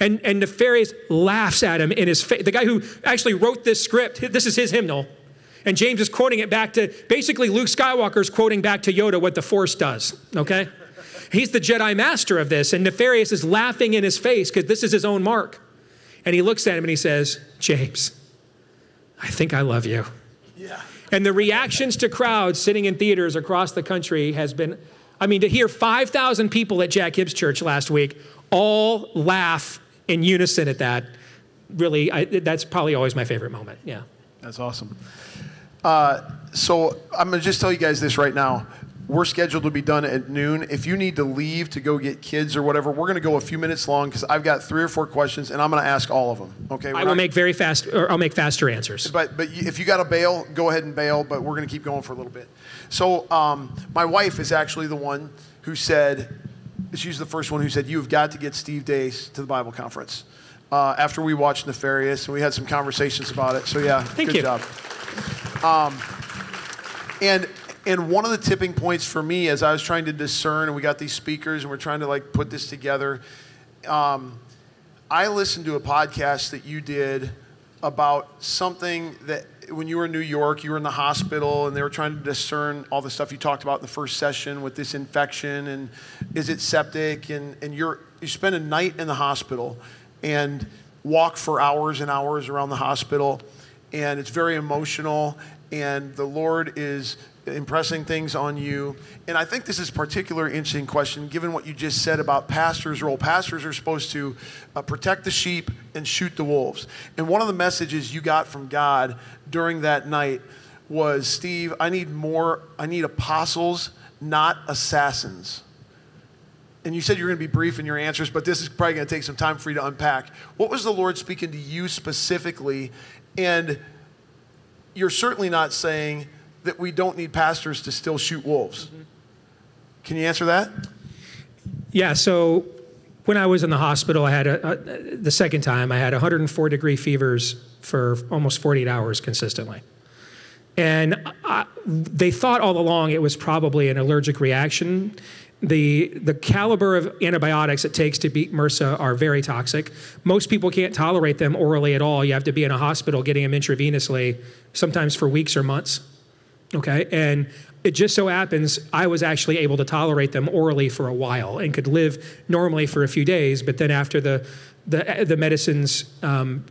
and, and Nefarious laughs at him in his face. The guy who actually wrote this script, this is his hymnal. And James is quoting it back to basically Luke Skywalker's quoting back to Yoda what the Force does, okay? He's the Jedi master of this, and Nefarious is laughing in his face because this is his own mark. And he looks at him and he says, James, I think I love you. Yeah. And the reactions to crowds sitting in theaters across the country has been, I mean, to hear 5,000 people at Jack Hibbs Church last week all laugh in unison at that, really, I, that's probably always my favorite moment. Yeah. That's awesome. Uh, so I'm going to just tell you guys this right now. We're scheduled to be done at noon. If you need to leave to go get kids or whatever, we're going to go a few minutes long because I've got three or four questions and I'm going to ask all of them. Okay. We're I will not, make very fast, or I'll make faster answers. But but if you got to bail, go ahead and bail. But we're going to keep going for a little bit. So um, my wife is actually the one who said, she's the first one who said, "You've got to get Steve Deace to the Bible conference." uh, after we watched Nefarious, and we had some conversations about it. So yeah, Thank good you. job. Um, and and one of the tipping points for me as I was trying to discern, and we got these speakers, and we're trying to like put this together. Um, I listened to a podcast that you did about something that when you were in New York, you were in the hospital, and they were trying to discern all the stuff you talked about in the first session with this infection, and is it septic, and and you're you spend a night in the hospital and walk for hours and hours around the hospital. And it's very emotional, and the Lord is impressing things on you. And I think this is particularly interesting question given what you just said about pastors' role. Pastors are supposed to uh, protect the sheep and shoot the wolves. And one of the messages you got from God during that night was Steve, I need more, I need apostles, not assassins and you said you're going to be brief in your answers, but this is probably going to take some time for you to unpack. What was the Lord speaking to you specifically? And you're certainly not saying that we don't need pastors to still shoot wolves. Mm-hmm. Can you answer that? Yeah, so when I was in the hospital, I had a, a, the second time, I had 104 degree fevers for almost 48 hours consistently. And I, they thought all along it was probably an allergic reaction the, the caliber of antibiotics it takes to beat MRSA are very toxic. Most people can't tolerate them orally at all. You have to be in a hospital getting them intravenously, sometimes for weeks or months. Okay, and it just so happens I was actually able to tolerate them orally for a while and could live normally for a few days. But then after the the, the medicines, um,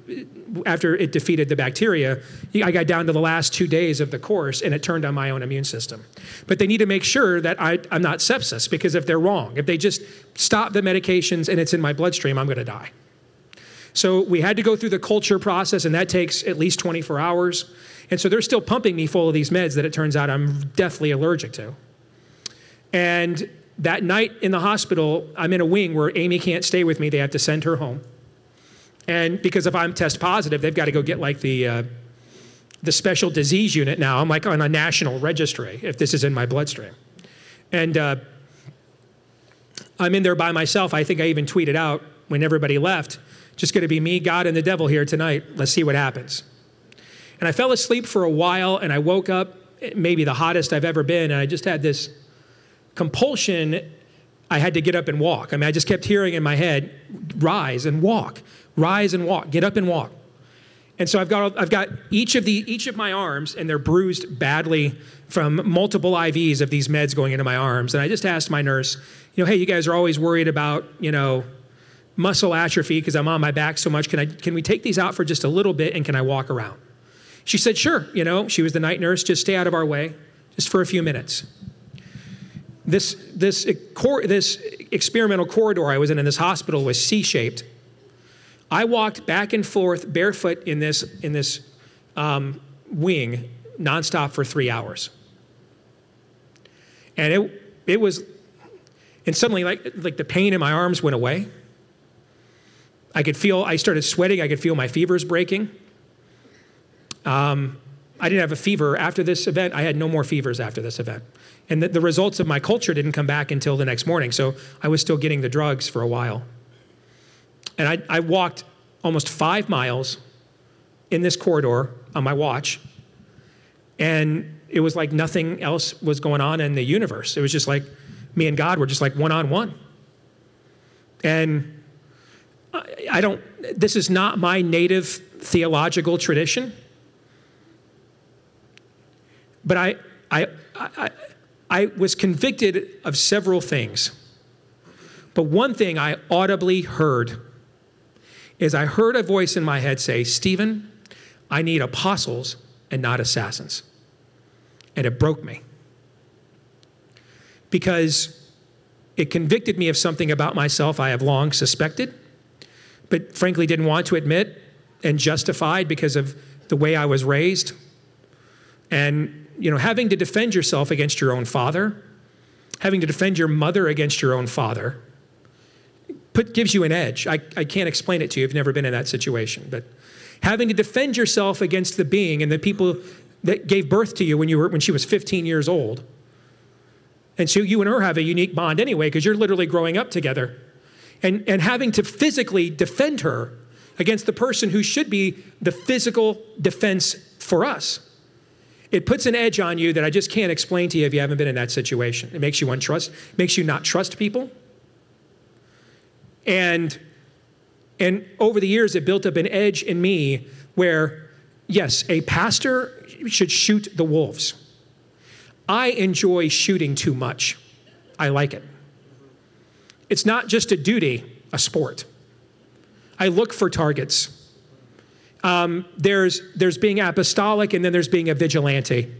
after it defeated the bacteria, I got down to the last two days of the course and it turned on my own immune system. But they need to make sure that I, I'm not sepsis because if they're wrong, if they just stop the medications and it's in my bloodstream, I'm going to die. So we had to go through the culture process, and that takes at least 24 hours. And so they're still pumping me full of these meds that it turns out I'm deathly allergic to. And that night in the hospital, I'm in a wing where Amy can't stay with me. They have to send her home. And because if I'm test positive, they've got to go get like the, uh, the special disease unit now. I'm like on a national registry if this is in my bloodstream. And uh, I'm in there by myself. I think I even tweeted out when everybody left just going to be me, God, and the devil here tonight. Let's see what happens. And I fell asleep for a while and I woke up, eh, maybe the hottest I've ever been, and I just had this compulsion. I had to get up and walk. I mean, I just kept hearing in my head, rise and walk, rise and walk, get up and walk. And so I've got I've got each of the each of my arms, and they're bruised badly from multiple IVs of these meds going into my arms. And I just asked my nurse, you know, hey, you guys are always worried about, you know, muscle atrophy because I'm on my back so much. Can I can we take these out for just a little bit and can I walk around? She said, sure. You know, she was the night nurse. Just stay out of our way, just for a few minutes. This this this experimental corridor I was in in this hospital was C-shaped. I walked back and forth barefoot in this in this um, wing nonstop for three hours, and it it was, and suddenly like like the pain in my arms went away. I could feel, I started sweating. I could feel my fevers breaking. Um, I didn't have a fever after this event. I had no more fevers after this event. And the, the, results of my culture didn't come back until the next morning. So I was still getting the drugs for a while. And I, I walked almost five miles in this corridor on my watch. And it was like nothing else was going on in the universe. It was just like me and God were just like one on one. And I don't, this is not my native theological tradition. But I, I, I, I was convicted of several things. But one thing I audibly heard is I heard a voice in my head say, Stephen, I need apostles and not assassins. And it broke me. Because it convicted me of something about myself I have long suspected but frankly didn't want to admit and justified because of the way I was raised. And, you know, having to defend yourself against your own father, having to defend your mother against your own father, put, gives you an edge. I, I can't explain it to you. I've never been in that situation. But having to defend yourself against the being and the people that gave birth to you when, you were, when she was 15 years old. And so you and her have a unique bond anyway, because you're literally growing up together and, and having to physically defend her against the person who should be the physical defense for us. It puts an edge on you that I just can't explain to you if you haven't been in that situation. It makes you untrust, makes you not trust people. And and over the years it built up an edge in me where yes, a pastor should shoot the wolves. I enjoy shooting too much. I like it. It's not just a duty, a sport. I look for targets. Um, there's, there's being apostolic, and then there's being a vigilante,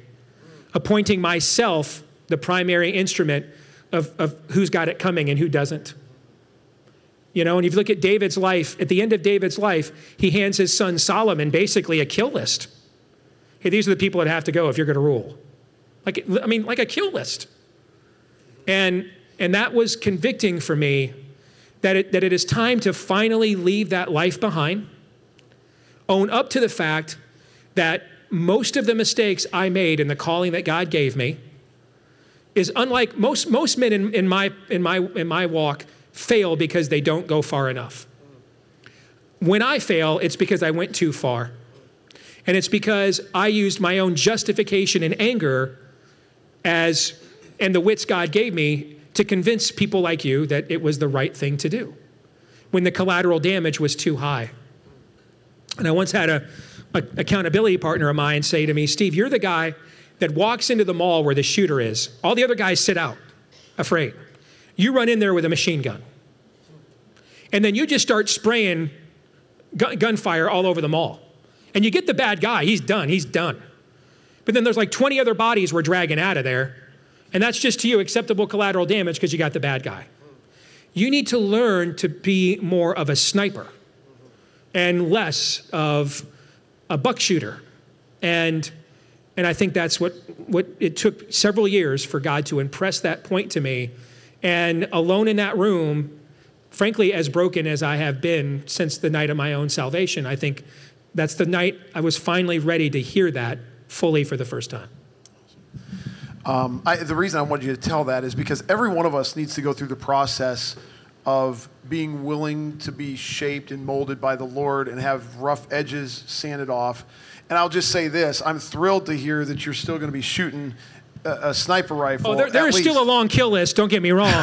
appointing myself the primary instrument of, of who's got it coming and who doesn't. You know, and if you look at David's life, at the end of David's life, he hands his son Solomon basically a kill list. Hey, these are the people that have to go if you're going to rule. Like, I mean, like a kill list. And and that was convicting for me that it, that it is time to finally leave that life behind, own up to the fact that most of the mistakes I made in the calling that God gave me is unlike most, most men in, in, my, in, my, in my walk fail because they don't go far enough. When I fail, it's because I went too far. And it's because I used my own justification and anger as, and the wits God gave me to convince people like you that it was the right thing to do when the collateral damage was too high. And I once had a, a accountability partner of mine say to me, Steve, you're the guy that walks into the mall where the shooter is. All the other guys sit out, afraid. You run in there with a machine gun. And then you just start spraying gun- gunfire all over the mall. And you get the bad guy, he's done, he's done. But then there's like 20 other bodies we're dragging out of there and that's just to you acceptable collateral damage because you got the bad guy. You need to learn to be more of a sniper. And less of a buck shooter. And, and I think that's what, what it took several years for God to impress that point to me. And alone in that room, frankly, as broken as I have been since the night of my own salvation, I think that's the night I was finally ready to hear that fully for the first time. Um, I, the reason I wanted you to tell that is because every one of us needs to go through the process of being willing to be shaped and molded by the Lord and have rough edges sanded off. And I'll just say this I'm thrilled to hear that you're still going to be shooting a, a sniper rifle. Oh, there, there is least. still a long kill list. Don't get me wrong.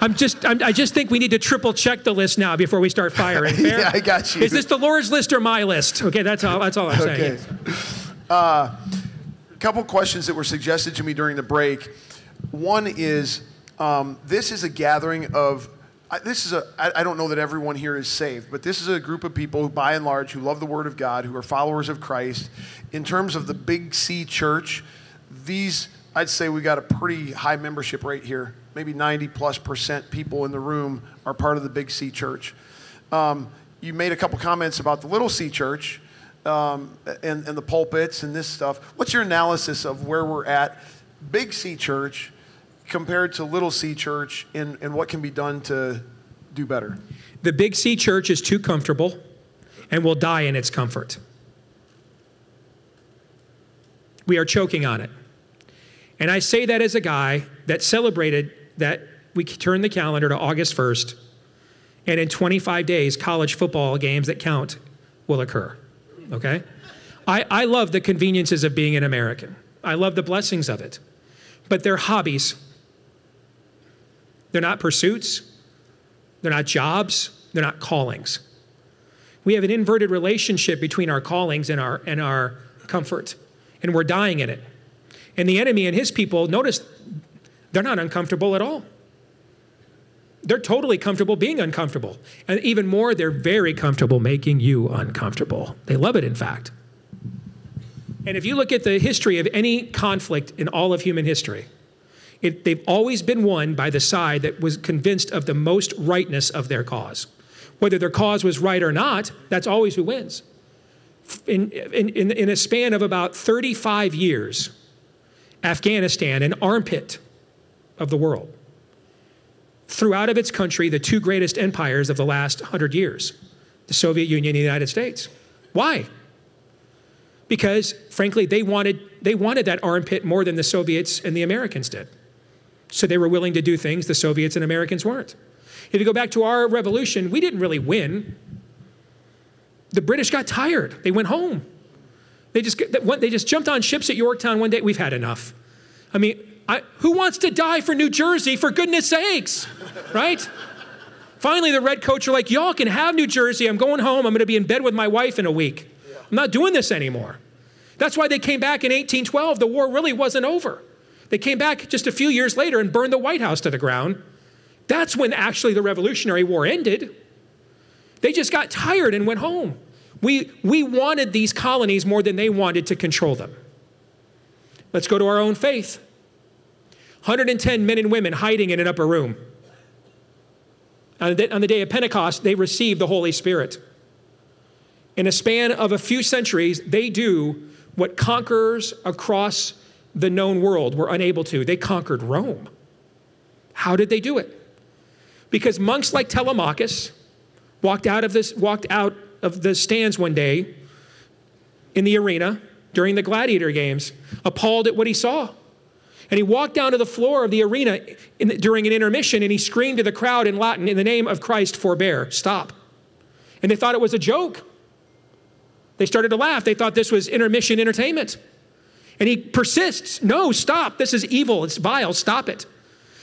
I'm just, I'm, i just think we need to triple check the list now before we start firing. Fair? yeah, I got you. Is this the Lord's list or my list? Okay, that's all. That's all I'm okay. saying. A uh, couple questions that were suggested to me during the break. One is, um, this is a gathering of I, this is a I, don't know that everyone here is saved, but this is a group of people who, by and large, who love the Word of God, who are followers of Christ. In terms of the Big C Church, these I'd say we got a pretty high membership rate here. Maybe 90 plus percent people in the room are part of the Big C Church. Um, you made a couple comments about the Little C Church um, and, and the pulpits and this stuff. What's your analysis of where we're at? Big C Church compared to Little C Church and, and what can be done to do better? The Big C Church is too comfortable and will die in its comfort. We are choking on it. And I say that as a guy that celebrated that we turned the calendar to August 1st, and in 25 days, college football games that count will occur. Okay? I, I love the conveniences of being an American, I love the blessings of it. But they're hobbies they're not pursuits, they're not jobs, they're not callings. We have an inverted relationship between our callings and our, and our comfort, and we're dying in it. And the enemy and his people, notice they're not uncomfortable at all. They're totally comfortable being uncomfortable. And even more, they're very comfortable making you uncomfortable. They love it, in fact. And if you look at the history of any conflict in all of human history, it, they've always been won by the side that was convinced of the most rightness of their cause. Whether their cause was right or not, that's always who wins. In, in, in a span of about 35 years, Afghanistan, an armpit of the world, threw out of its country the two greatest empires of the last 100 years the Soviet Union and the United States. Why? Because, frankly, they wanted, they wanted that armpit more than the Soviets and the Americans did. So they were willing to do things the Soviets and Americans weren't. If you go back to our revolution, we didn't really win. The British got tired. They went home. They just, they just jumped on ships at Yorktown one day. We've had enough. I mean, I, who wants to die for New Jersey, for goodness sakes? Right? Finally, the redcoats are like, y'all can have New Jersey. I'm going home. I'm going to be in bed with my wife in a week. I'm not doing this anymore. That's why they came back in 1812. The war really wasn't over. They came back just a few years later and burned the White House to the ground. That's when actually the Revolutionary War ended. They just got tired and went home. We, we wanted these colonies more than they wanted to control them. Let's go to our own faith 110 men and women hiding in an upper room. On the, on the day of Pentecost, they received the Holy Spirit. In a span of a few centuries, they do what conquerors across the known world were unable to. They conquered Rome. How did they do it? Because monks like Telemachus walked out of this walked out of the stands one day in the arena during the gladiator games, appalled at what he saw. And he walked down to the floor of the arena the, during an intermission and he screamed to the crowd in Latin, In the name of Christ, forbear, stop. And they thought it was a joke. They started to laugh. They thought this was intermission entertainment. And he persists no, stop. This is evil. It's vile. Stop it.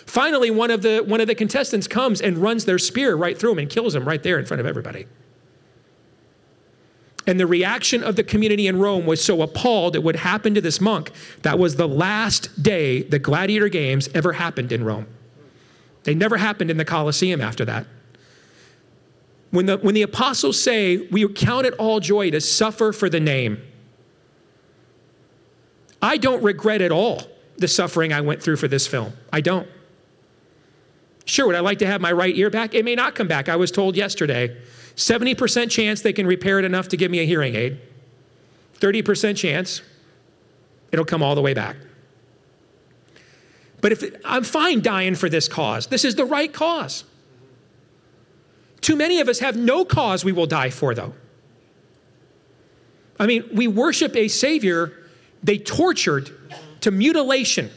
Finally, one of, the, one of the contestants comes and runs their spear right through him and kills him right there in front of everybody. And the reaction of the community in Rome was so appalled at what happened to this monk. That was the last day the gladiator games ever happened in Rome. They never happened in the Colosseum after that. When the, when the apostles say, We count it all joy to suffer for the name, I don't regret at all the suffering I went through for this film. I don't. Sure, would I like to have my right ear back? It may not come back. I was told yesterday 70% chance they can repair it enough to give me a hearing aid. 30% chance it'll come all the way back. But if I'm fine dying for this cause, this is the right cause. Too many of us have no cause we will die for, though. I mean, we worship a Savior they tortured to mutilation.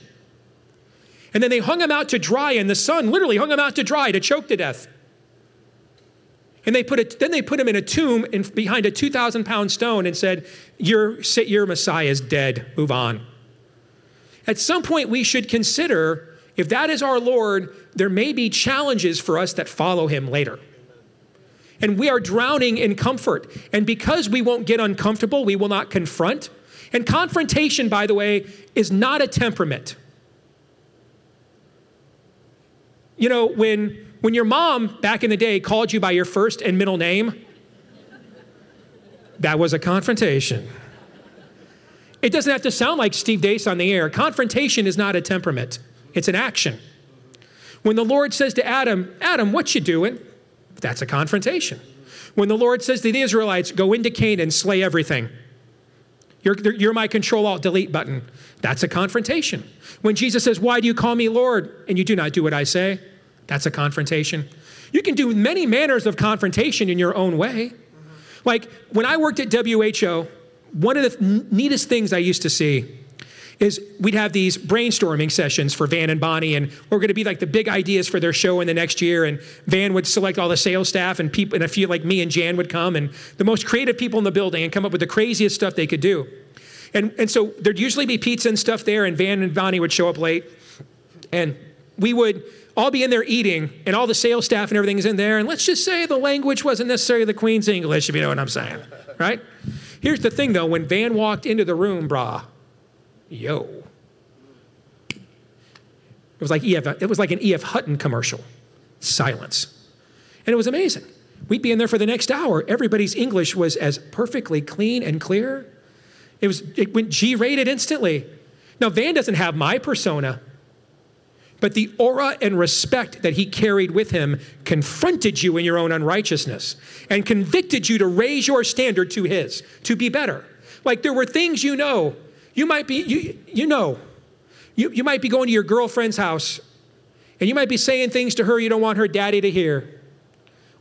And then they hung him out to dry in the sun, literally hung him out to dry to choke to death. And they put it, then they put him in a tomb in, behind a 2,000 pound stone and said, your, your Messiah is dead, move on. At some point, we should consider if that is our Lord, there may be challenges for us that follow him later. And we are drowning in comfort. And because we won't get uncomfortable, we will not confront. And confrontation, by the way, is not a temperament. You know, when when your mom back in the day called you by your first and middle name, that was a confrontation. It doesn't have to sound like Steve Deace on the air. Confrontation is not a temperament, it's an action. When the Lord says to Adam, Adam, what you doing? That's a confrontation. When the Lord says to the Israelites, go into Canaan, and slay everything. You're, you're my control alt delete button. That's a confrontation. When Jesus says, Why do you call me Lord? and you do not do what I say, that's a confrontation. You can do many manners of confrontation in your own way. Like when I worked at WHO, one of the neatest things I used to see is we'd have these brainstorming sessions for Van and Bonnie, and we're going to be like the big ideas for their show in the next year. And Van would select all the sales staff, and people, and a few like me and Jan would come, and the most creative people in the building, and come up with the craziest stuff they could do. And and so there'd usually be pizza and stuff there, and Van and Bonnie would show up late, and we would all be in there eating, and all the sales staff and everything's in there. And let's just say the language wasn't necessarily the Queen's English, if you know what I'm saying, right? Here's the thing though when Van walked into the room, brah, yo. It was like EF, it was like an E.F. Hutton commercial. Silence. And it was amazing. We'd be in there for the next hour. Everybody's English was as perfectly clean and clear. It was it went G-rated instantly. Now Van doesn't have my persona. But the aura and respect that he carried with him confronted you in your own unrighteousness and convicted you to raise your standard to his, to be better. Like there were things you know. You might be, you, you know, you, you might be going to your girlfriend's house and you might be saying things to her you don't want her daddy to hear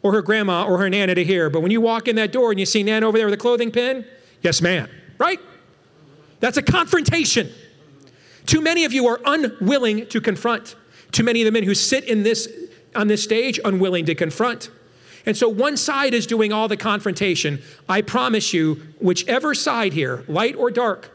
or her grandma or her nana to hear. But when you walk in that door and you see Nana over there with a clothing pin, yes, ma'am, right? That's a confrontation. Too many of you are unwilling to confront. Too many of the men who sit in this on this stage unwilling to confront. And so one side is doing all the confrontation. I promise you, whichever side here, light or dark,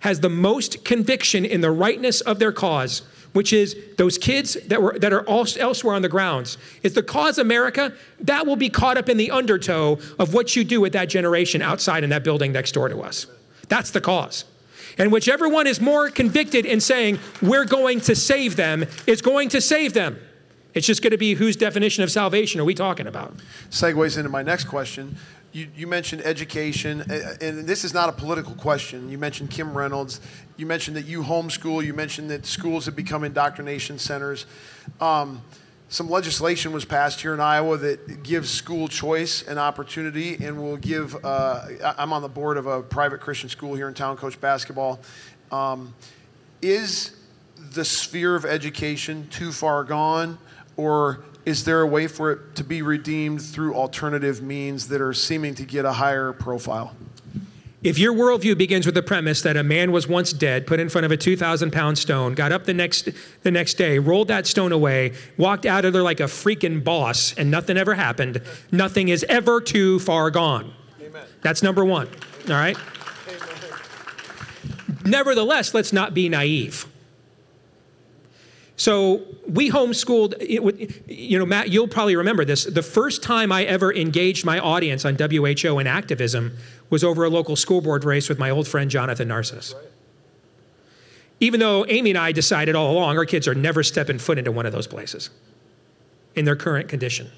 has the most conviction in the rightness of their cause, which is those kids that were that are elsewhere on the grounds. Is the cause America? That will be caught up in the undertow of what you do with that generation outside in that building next door to us. That's the cause. And whichever one is more convicted in saying, we're going to save them, is going to save them. It's just going to be whose definition of salvation are we talking about? Segues into my next question. You, you, mentioned education, and this is not a political question. You mentioned Kim Reynolds. You mentioned that you homeschool. You mentioned that schools have become indoctrination centers. Um, some legislation was passed here in Iowa that gives school choice and opportunity and will give. Uh, I'm on the board of a private Christian school here in town, coach basketball. Um, is the sphere of education too far gone, or is there a way for it to be redeemed through alternative means that are seeming to get a higher profile? If your worldview begins with the premise that a man was once dead, put in front of a 2,000 pound stone, got up the next, the next day, rolled that stone away, walked out of there like a freaking boss, and nothing ever happened, nothing is ever too far gone. Amen. That's number one, all right? Amen. Nevertheless, let's not be naive. So we homeschooled, you know, Matt, you'll probably remember this. The first time I ever engaged my audience on WHO and activism was over a local school board race with my old friend Jonathan Narcisse. Even though Amy and I decided all along our kids are never stepping foot into one of those places in their current condition.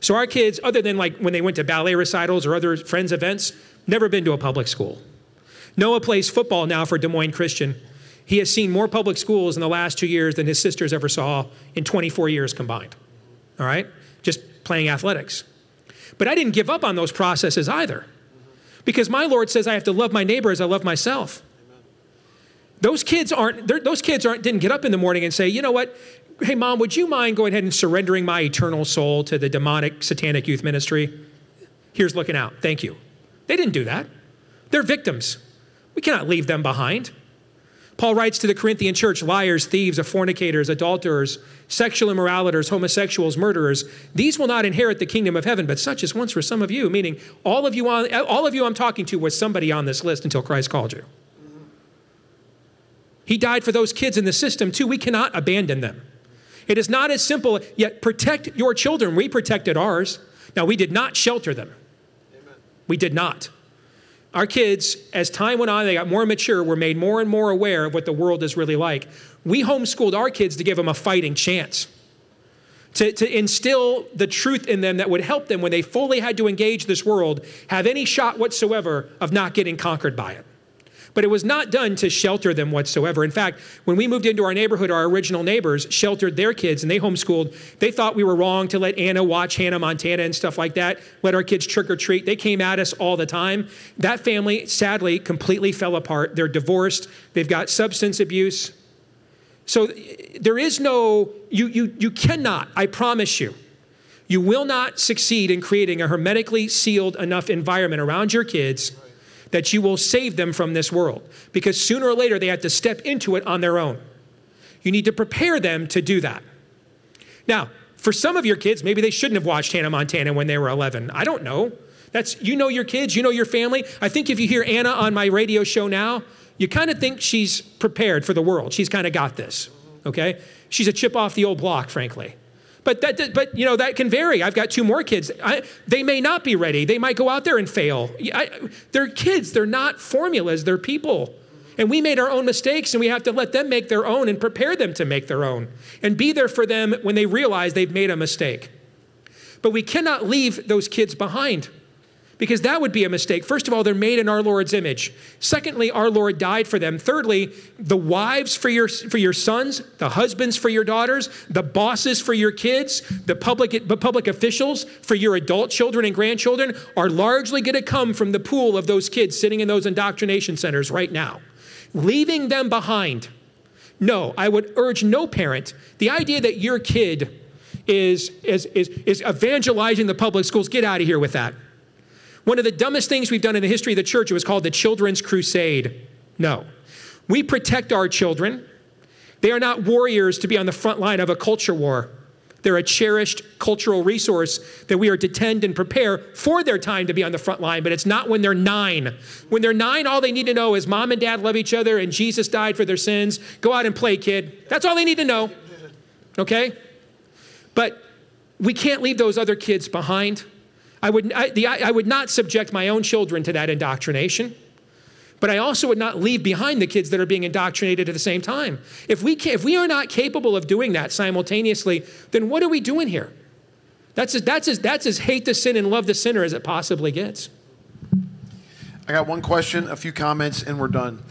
So our kids, other than like when they went to ballet recitals or other friends' events, never been to a public school. Noah plays football now for Des Moines Christian. He has seen more public schools in the last two years than his sisters ever saw in 24 years combined. All right? Just playing athletics. But I didn't give up on those processes either. Because my Lord says I have to love my neighbor as I love myself. Those kids aren't those kids aren't didn't get up in the morning and say, "You know what? Hey mom, would you mind going ahead and surrendering my eternal soul to the demonic satanic youth ministry? Here's looking out. Thank you." They didn't do that. They're victims. We cannot leave them behind. Paul writes to the Corinthian church liars, thieves, fornicators, adulterers, sexual immoralitors, homosexuals, murderers. These will not inherit the kingdom of heaven, but such as once were some of you, meaning all of you, on, all of you I'm talking to was somebody on this list until Christ called you. He died for those kids in the system too. We cannot abandon them. It is not as simple, yet protect your children. We protected ours. Now, we did not shelter them. Amen. We did not. Our kids, as time went on, they got more mature, were made more and more aware of what the world is really like. We homeschooled our kids to give them a fighting chance, to, to instill the truth in them that would help them when they fully had to engage this world, have any shot whatsoever of not getting conquered by it. But it was not done to shelter them whatsoever. In fact, when we moved into our neighborhood, our original neighbors sheltered their kids and they homeschooled. They thought we were wrong to let Anna watch Hannah Montana and stuff like that, let our kids trick or treat. They came at us all the time. That family, sadly, completely fell apart. They're divorced, they've got substance abuse. So there is no, you, you, you cannot, I promise you, you will not succeed in creating a hermetically sealed enough environment around your kids that you will save them from this world because sooner or later they have to step into it on their own. You need to prepare them to do that. Now, for some of your kids, maybe they shouldn't have watched Hannah Montana when they were 11. I don't know. That's you know your kids, you know your family. I think if you hear Anna on my radio show now, you kind of think she's prepared for the world. She's kind of got this. Okay? She's a chip off the old block, frankly. But that, but you know, that can vary. I've got two more kids. I, they may not be ready. They might go out there and fail. I, they're kids. They're not formulas. They're people. And we made our own mistakes, and we have to let them make their own and prepare them to make their own and be there for them when they realize they've made a mistake. But we cannot leave those kids behind because that would be a mistake. First of all, they're made in our Lord's image. Secondly, our Lord died for them. Thirdly, the wives for your, for your sons, the husbands for your daughters, the bosses for your kids, the public, the public officials for your adult children and grandchildren are largely going to come from the pool of those kids sitting in those indoctrination centers right now. Leaving them behind. No, I would urge no parent. The idea that your kid is, is, is, is evangelizing the public schools, get out of here with that. One of the dumbest things we've done in the history of the church, it was called the Children's Crusade. No. We protect our children. They are not warriors to be on the front line of a culture war. They're a cherished cultural resource that we are to tend and prepare for their time to be on the front line, but it's not when they're nine. When they're nine, all they need to know is mom and dad love each other and Jesus died for their sins. Go out and play, kid. That's all they need to know. Okay? But we can't leave those other kids behind. I would, I, the, I would not subject my own children to that indoctrination. But I also would not leave behind the kids that are being indoctrinated at the same time. If we, if we are not capable of doing that simultaneously, then what are we doing here? That's as, that's, as, that's as hate the sin and love the sinner as it possibly gets. I got one question, a few comments, and we're done.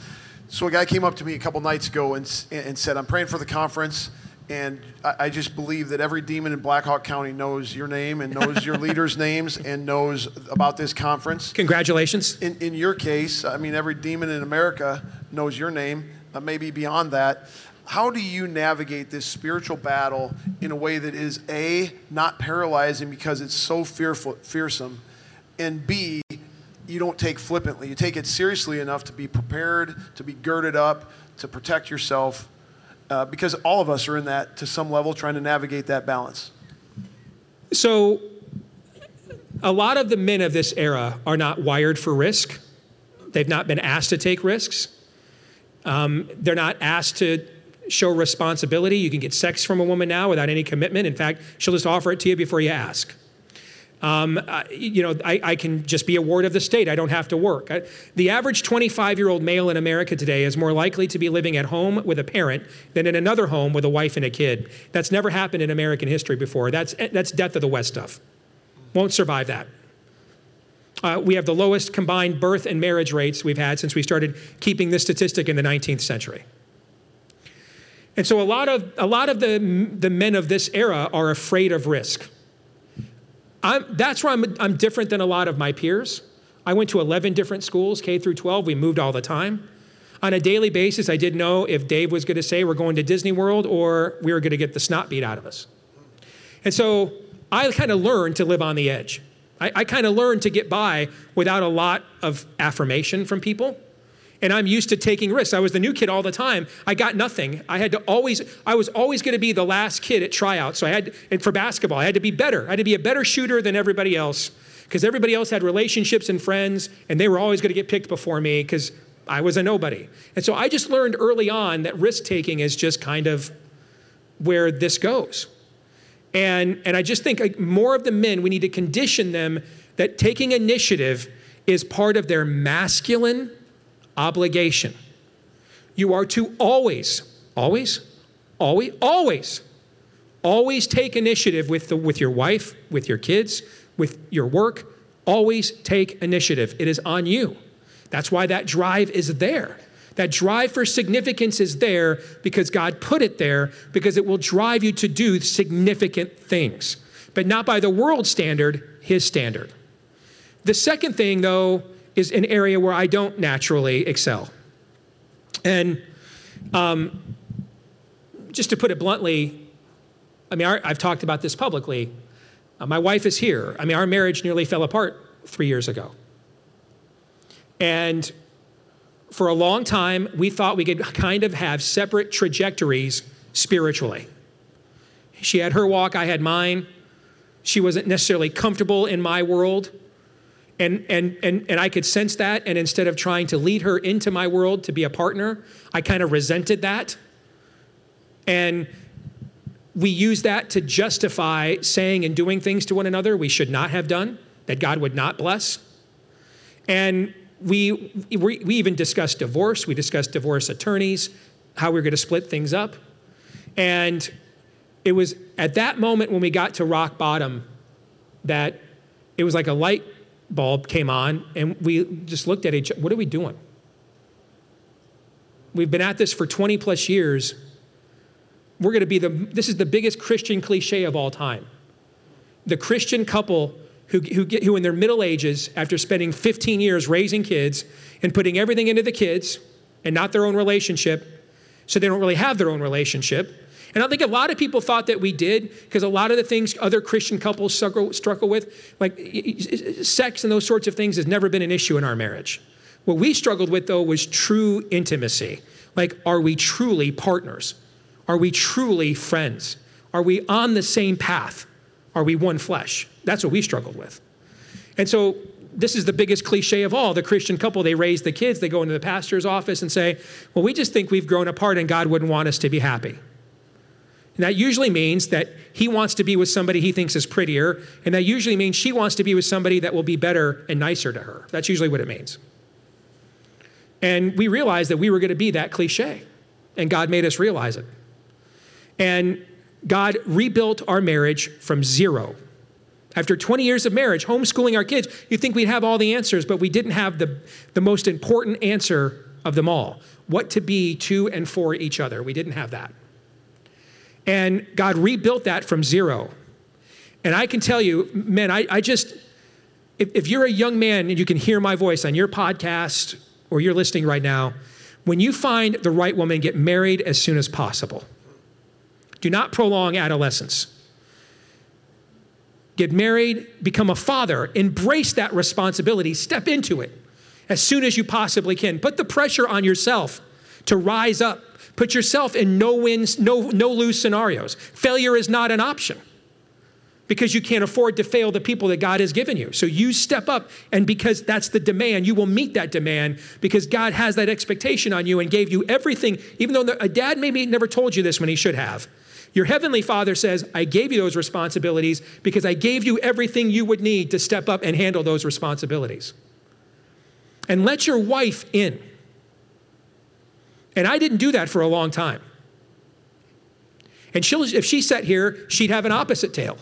So a guy came up to me a couple nights ago and, and said, I'm praying for the conference. And I, just believe that every demon in Black Hawk County knows your name and knows your leaders' names and knows about this conference. Congratulations. In, in your case, I mean, every demon in America knows your name, uh, maybe beyond that. How do you navigate this spiritual battle in a way that is A, not paralyzing because it's so fearful, fearsome, and B, you don't take flippantly. You take it seriously enough to be prepared, to be girded up, to protect yourself uh, because all of us are in that to some level trying to navigate that balance. So, a lot of the men of this era are not wired for risk. They've not been asked to take risks. Um, they're not asked to show responsibility. You can get sex from a woman now without any commitment. In fact, she'll just offer it to you before you ask. Um, uh, you know, I, I, can just be a ward of the state. I don't have to work. I, the average 25 year old male in America today is more likely to be living at home with a parent than in another home with a wife and a kid. That's never happened in American history before. That's, that's death of the West stuff. Won't survive that. Uh, we have the lowest combined birth and marriage rates we've had since we started keeping this statistic in the 19th century. And so a lot of, a lot of the, the men of this era are afraid of risk. I'm, that's where I'm, I'm different than a lot of my peers. I went to 11 different schools, K through 12. We moved all the time. On a daily basis, I didn't know if Dave was going to say we're going to Disney World or we were going to get the snot beat out of us. And so I kind of learned to live on the edge. I, I kind of learned to get by without a lot of affirmation from people. And I'm used to taking risks. I was the new kid all the time. I got nothing. I had to always, I was always going to be the last kid at tryouts. So I had, and for basketball, I had to be better. I had to be a better shooter than everybody else because everybody else had relationships and friends, and they were always going to get picked before me because I was a nobody. And so I just learned early on that risk taking is just kind of where this goes. And, and I just think like, more of the men, we need to condition them that taking initiative is part of their masculine obligation. You are to always, always, always, always, always take initiative with, the, with your wife, with your kids, with your work. Always take initiative. It is on you. That's why that drive is there. That drive for significance is there because God put it there because it will drive you to do significant things, but not by the world standard, His standard. The second thing, though, is an area where I don't naturally excel. And um, just to put it bluntly, I mean, our, I've talked about this publicly. Uh, my wife is here. I mean, our marriage nearly fell apart three years ago. And for a long time, we thought we could kind of have separate trajectories spiritually. She had her walk, I had mine. She wasn't necessarily comfortable in my world. And, and, and, and I could sense that. And instead of trying to lead her into my world to be a partner, I kind of resented that. And we use that to justify saying and doing things to one another we should not have done, that God would not bless. And we, we, we even discussed divorce. We discussed divorce attorneys, how we are going to split things up. And it was at that moment when we got to rock bottom that it was like a light bulb came on and we just looked at each other. What are we doing? We've been at this for 20 plus years. We're going to be the, this is the biggest Christian cliche of all time. The Christian couple who, who, get, who in their middle ages, after spending 15 years raising kids and putting everything into the kids and not their own relationship, so they don't really have their own relationship, and I think a lot of people thought that we did because a lot of the things other Christian couples struggle, struggle with, like sex and those sorts of things, has never been an issue in our marriage. What we struggled with, though, was true intimacy. Like, are we truly partners? Are we truly friends? Are we on the same path? Are we one flesh? That's what we struggled with. And so this is the biggest cliche of all. The Christian couple, they raise the kids, they go into the pastor's office and say, Well, we just think we've grown apart and God wouldn't want us to be happy. And that usually means that he wants to be with somebody he thinks is prettier, and that usually means she wants to be with somebody that will be better and nicer to her. That's usually what it means. And we realized that we were going to be that cliche, and God made us realize it. And God rebuilt our marriage from zero. After 20 years of marriage, homeschooling our kids, you'd think we'd have all the answers, but we didn't have the, the most important answer of them all what to be to and for each other. We didn't have that. And God rebuilt that from zero. And I can tell you, man, I, I just, if, if you're a young man and you can hear my voice on your podcast or you're listening right now, when you find the right woman, get married as soon as possible. Do not prolong adolescence. Get married, become a father, embrace that responsibility, step into it as soon as you possibly can. Put the pressure on yourself to rise up Put yourself in no wins, no, no lose scenarios. Failure is not an option because you can't afford to fail the people that God has given you. So you step up, and because that's the demand, you will meet that demand because God has that expectation on you and gave you everything, even though a dad maybe never told you this when he should have. Your heavenly father says, I gave you those responsibilities because I gave you everything you would need to step up and handle those responsibilities. And let your wife in. And I didn't do that for a long time. And if she sat here, she'd have an opposite tale.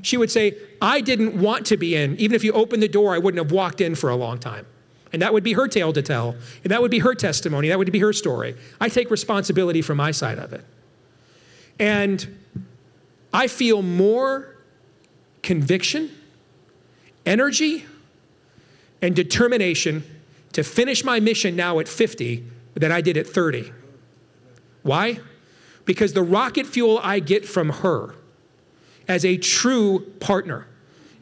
She would say, I didn't want to be in. Even if you opened the door, I wouldn't have walked in for a long time. And that would be her tale to tell. And that would be her testimony. That would be her story. I take responsibility for my side of it. And I feel more conviction energy and determination to finish my mission now at 50 than I did at 30. Why? Because the rocket fuel I get from her as a true partner,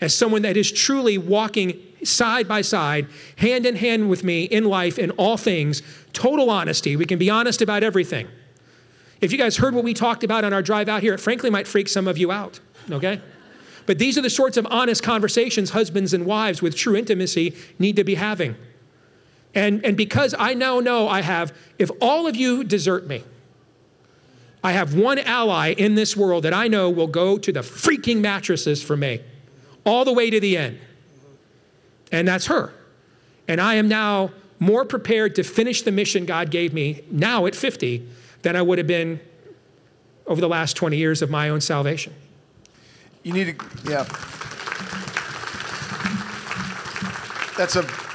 as someone that is truly walking side by side, hand in hand with me in life in all things, total honesty. We can be honest about everything. If you guys heard what we talked about on our drive out here, it frankly might freak some of you out, okay? But these are the sorts of honest conversations husbands and wives with true intimacy need to be having. And, and because I now know I have, if all of you desert me, I have one ally in this world that I know will go to the freaking mattresses for me, all the way to the end. And that's her. And I am now more prepared to finish the mission God gave me now at 50 than I would have been over the last 20 years of my own salvation. You need to, yeah. That's a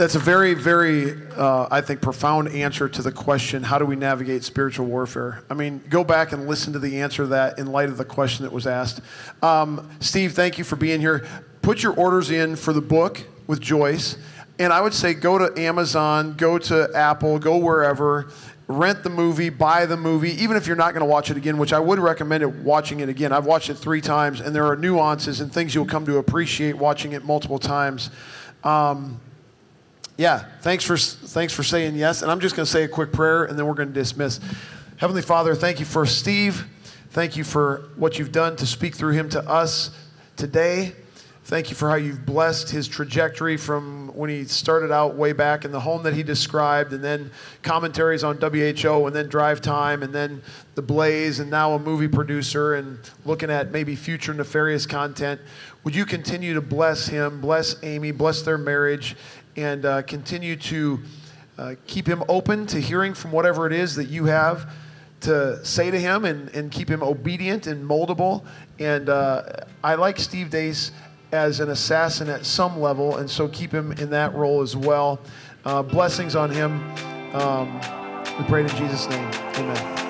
that's a very, very, uh, I think, profound answer to the question how do we navigate spiritual warfare? I mean, go back and listen to the answer to that in light of the question that was asked. Um, Steve, thank you for being here. Put your orders in for the book with Joyce. And I would say go to Amazon, go to Apple, go wherever, rent the movie, buy the movie, even if you're not going to watch it again, which I would recommend it watching it again. I've watched it three times, and there are nuances and things you'll come to appreciate watching it multiple times. Um, yeah, thanks for thanks for saying yes. And I'm just going to say a quick prayer, and then we're going to dismiss. Heavenly Father, thank you for Steve. Thank you for what you've done to speak through him to us today. Thank you for how you've blessed his trajectory from when he started out way back in the home that he described, and then commentaries on WHO, and then Drive Time, and then The Blaze, and now a movie producer and looking at maybe future nefarious content. Would you continue to bless him, bless Amy, bless their marriage, and uh, continue to uh, keep him open to hearing from whatever it is that you have to say to him and, and keep him obedient and moldable. And uh, I like Steve Deace as an assassin at some level, and so keep him in that role as well. Uh, blessings on him. Um, we pray in Jesus' name. Amen.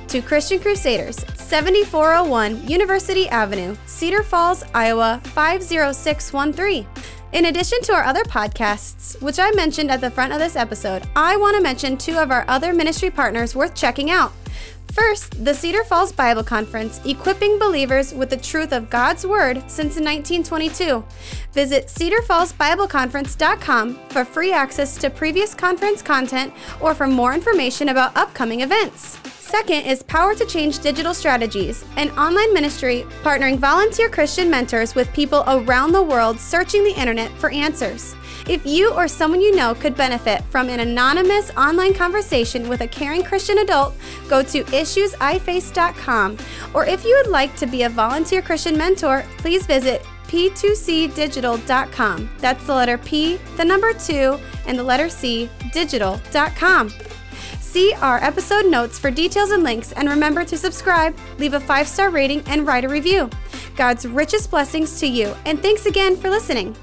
to Christian Crusaders, 7401 University Avenue, Cedar Falls, Iowa 50613. In addition to our other podcasts, which I mentioned at the front of this episode, I want to mention two of our other ministry partners worth checking out. First, the Cedar Falls Bible Conference, equipping believers with the truth of God's Word since 1922. Visit cedarfallsbibleconference.com for free access to previous conference content or for more information about upcoming events. Second is Power to Change Digital Strategies, an online ministry partnering volunteer Christian mentors with people around the world searching the internet for answers. If you or someone you know could benefit from an anonymous online conversation with a caring Christian adult, go to issuesiface.com. Or if you would like to be a volunteer Christian mentor, please visit p2cdigital.com. That's the letter P, the number 2, and the letter C, digital.com. See our episode notes for details and links, and remember to subscribe, leave a five star rating, and write a review. God's richest blessings to you, and thanks again for listening.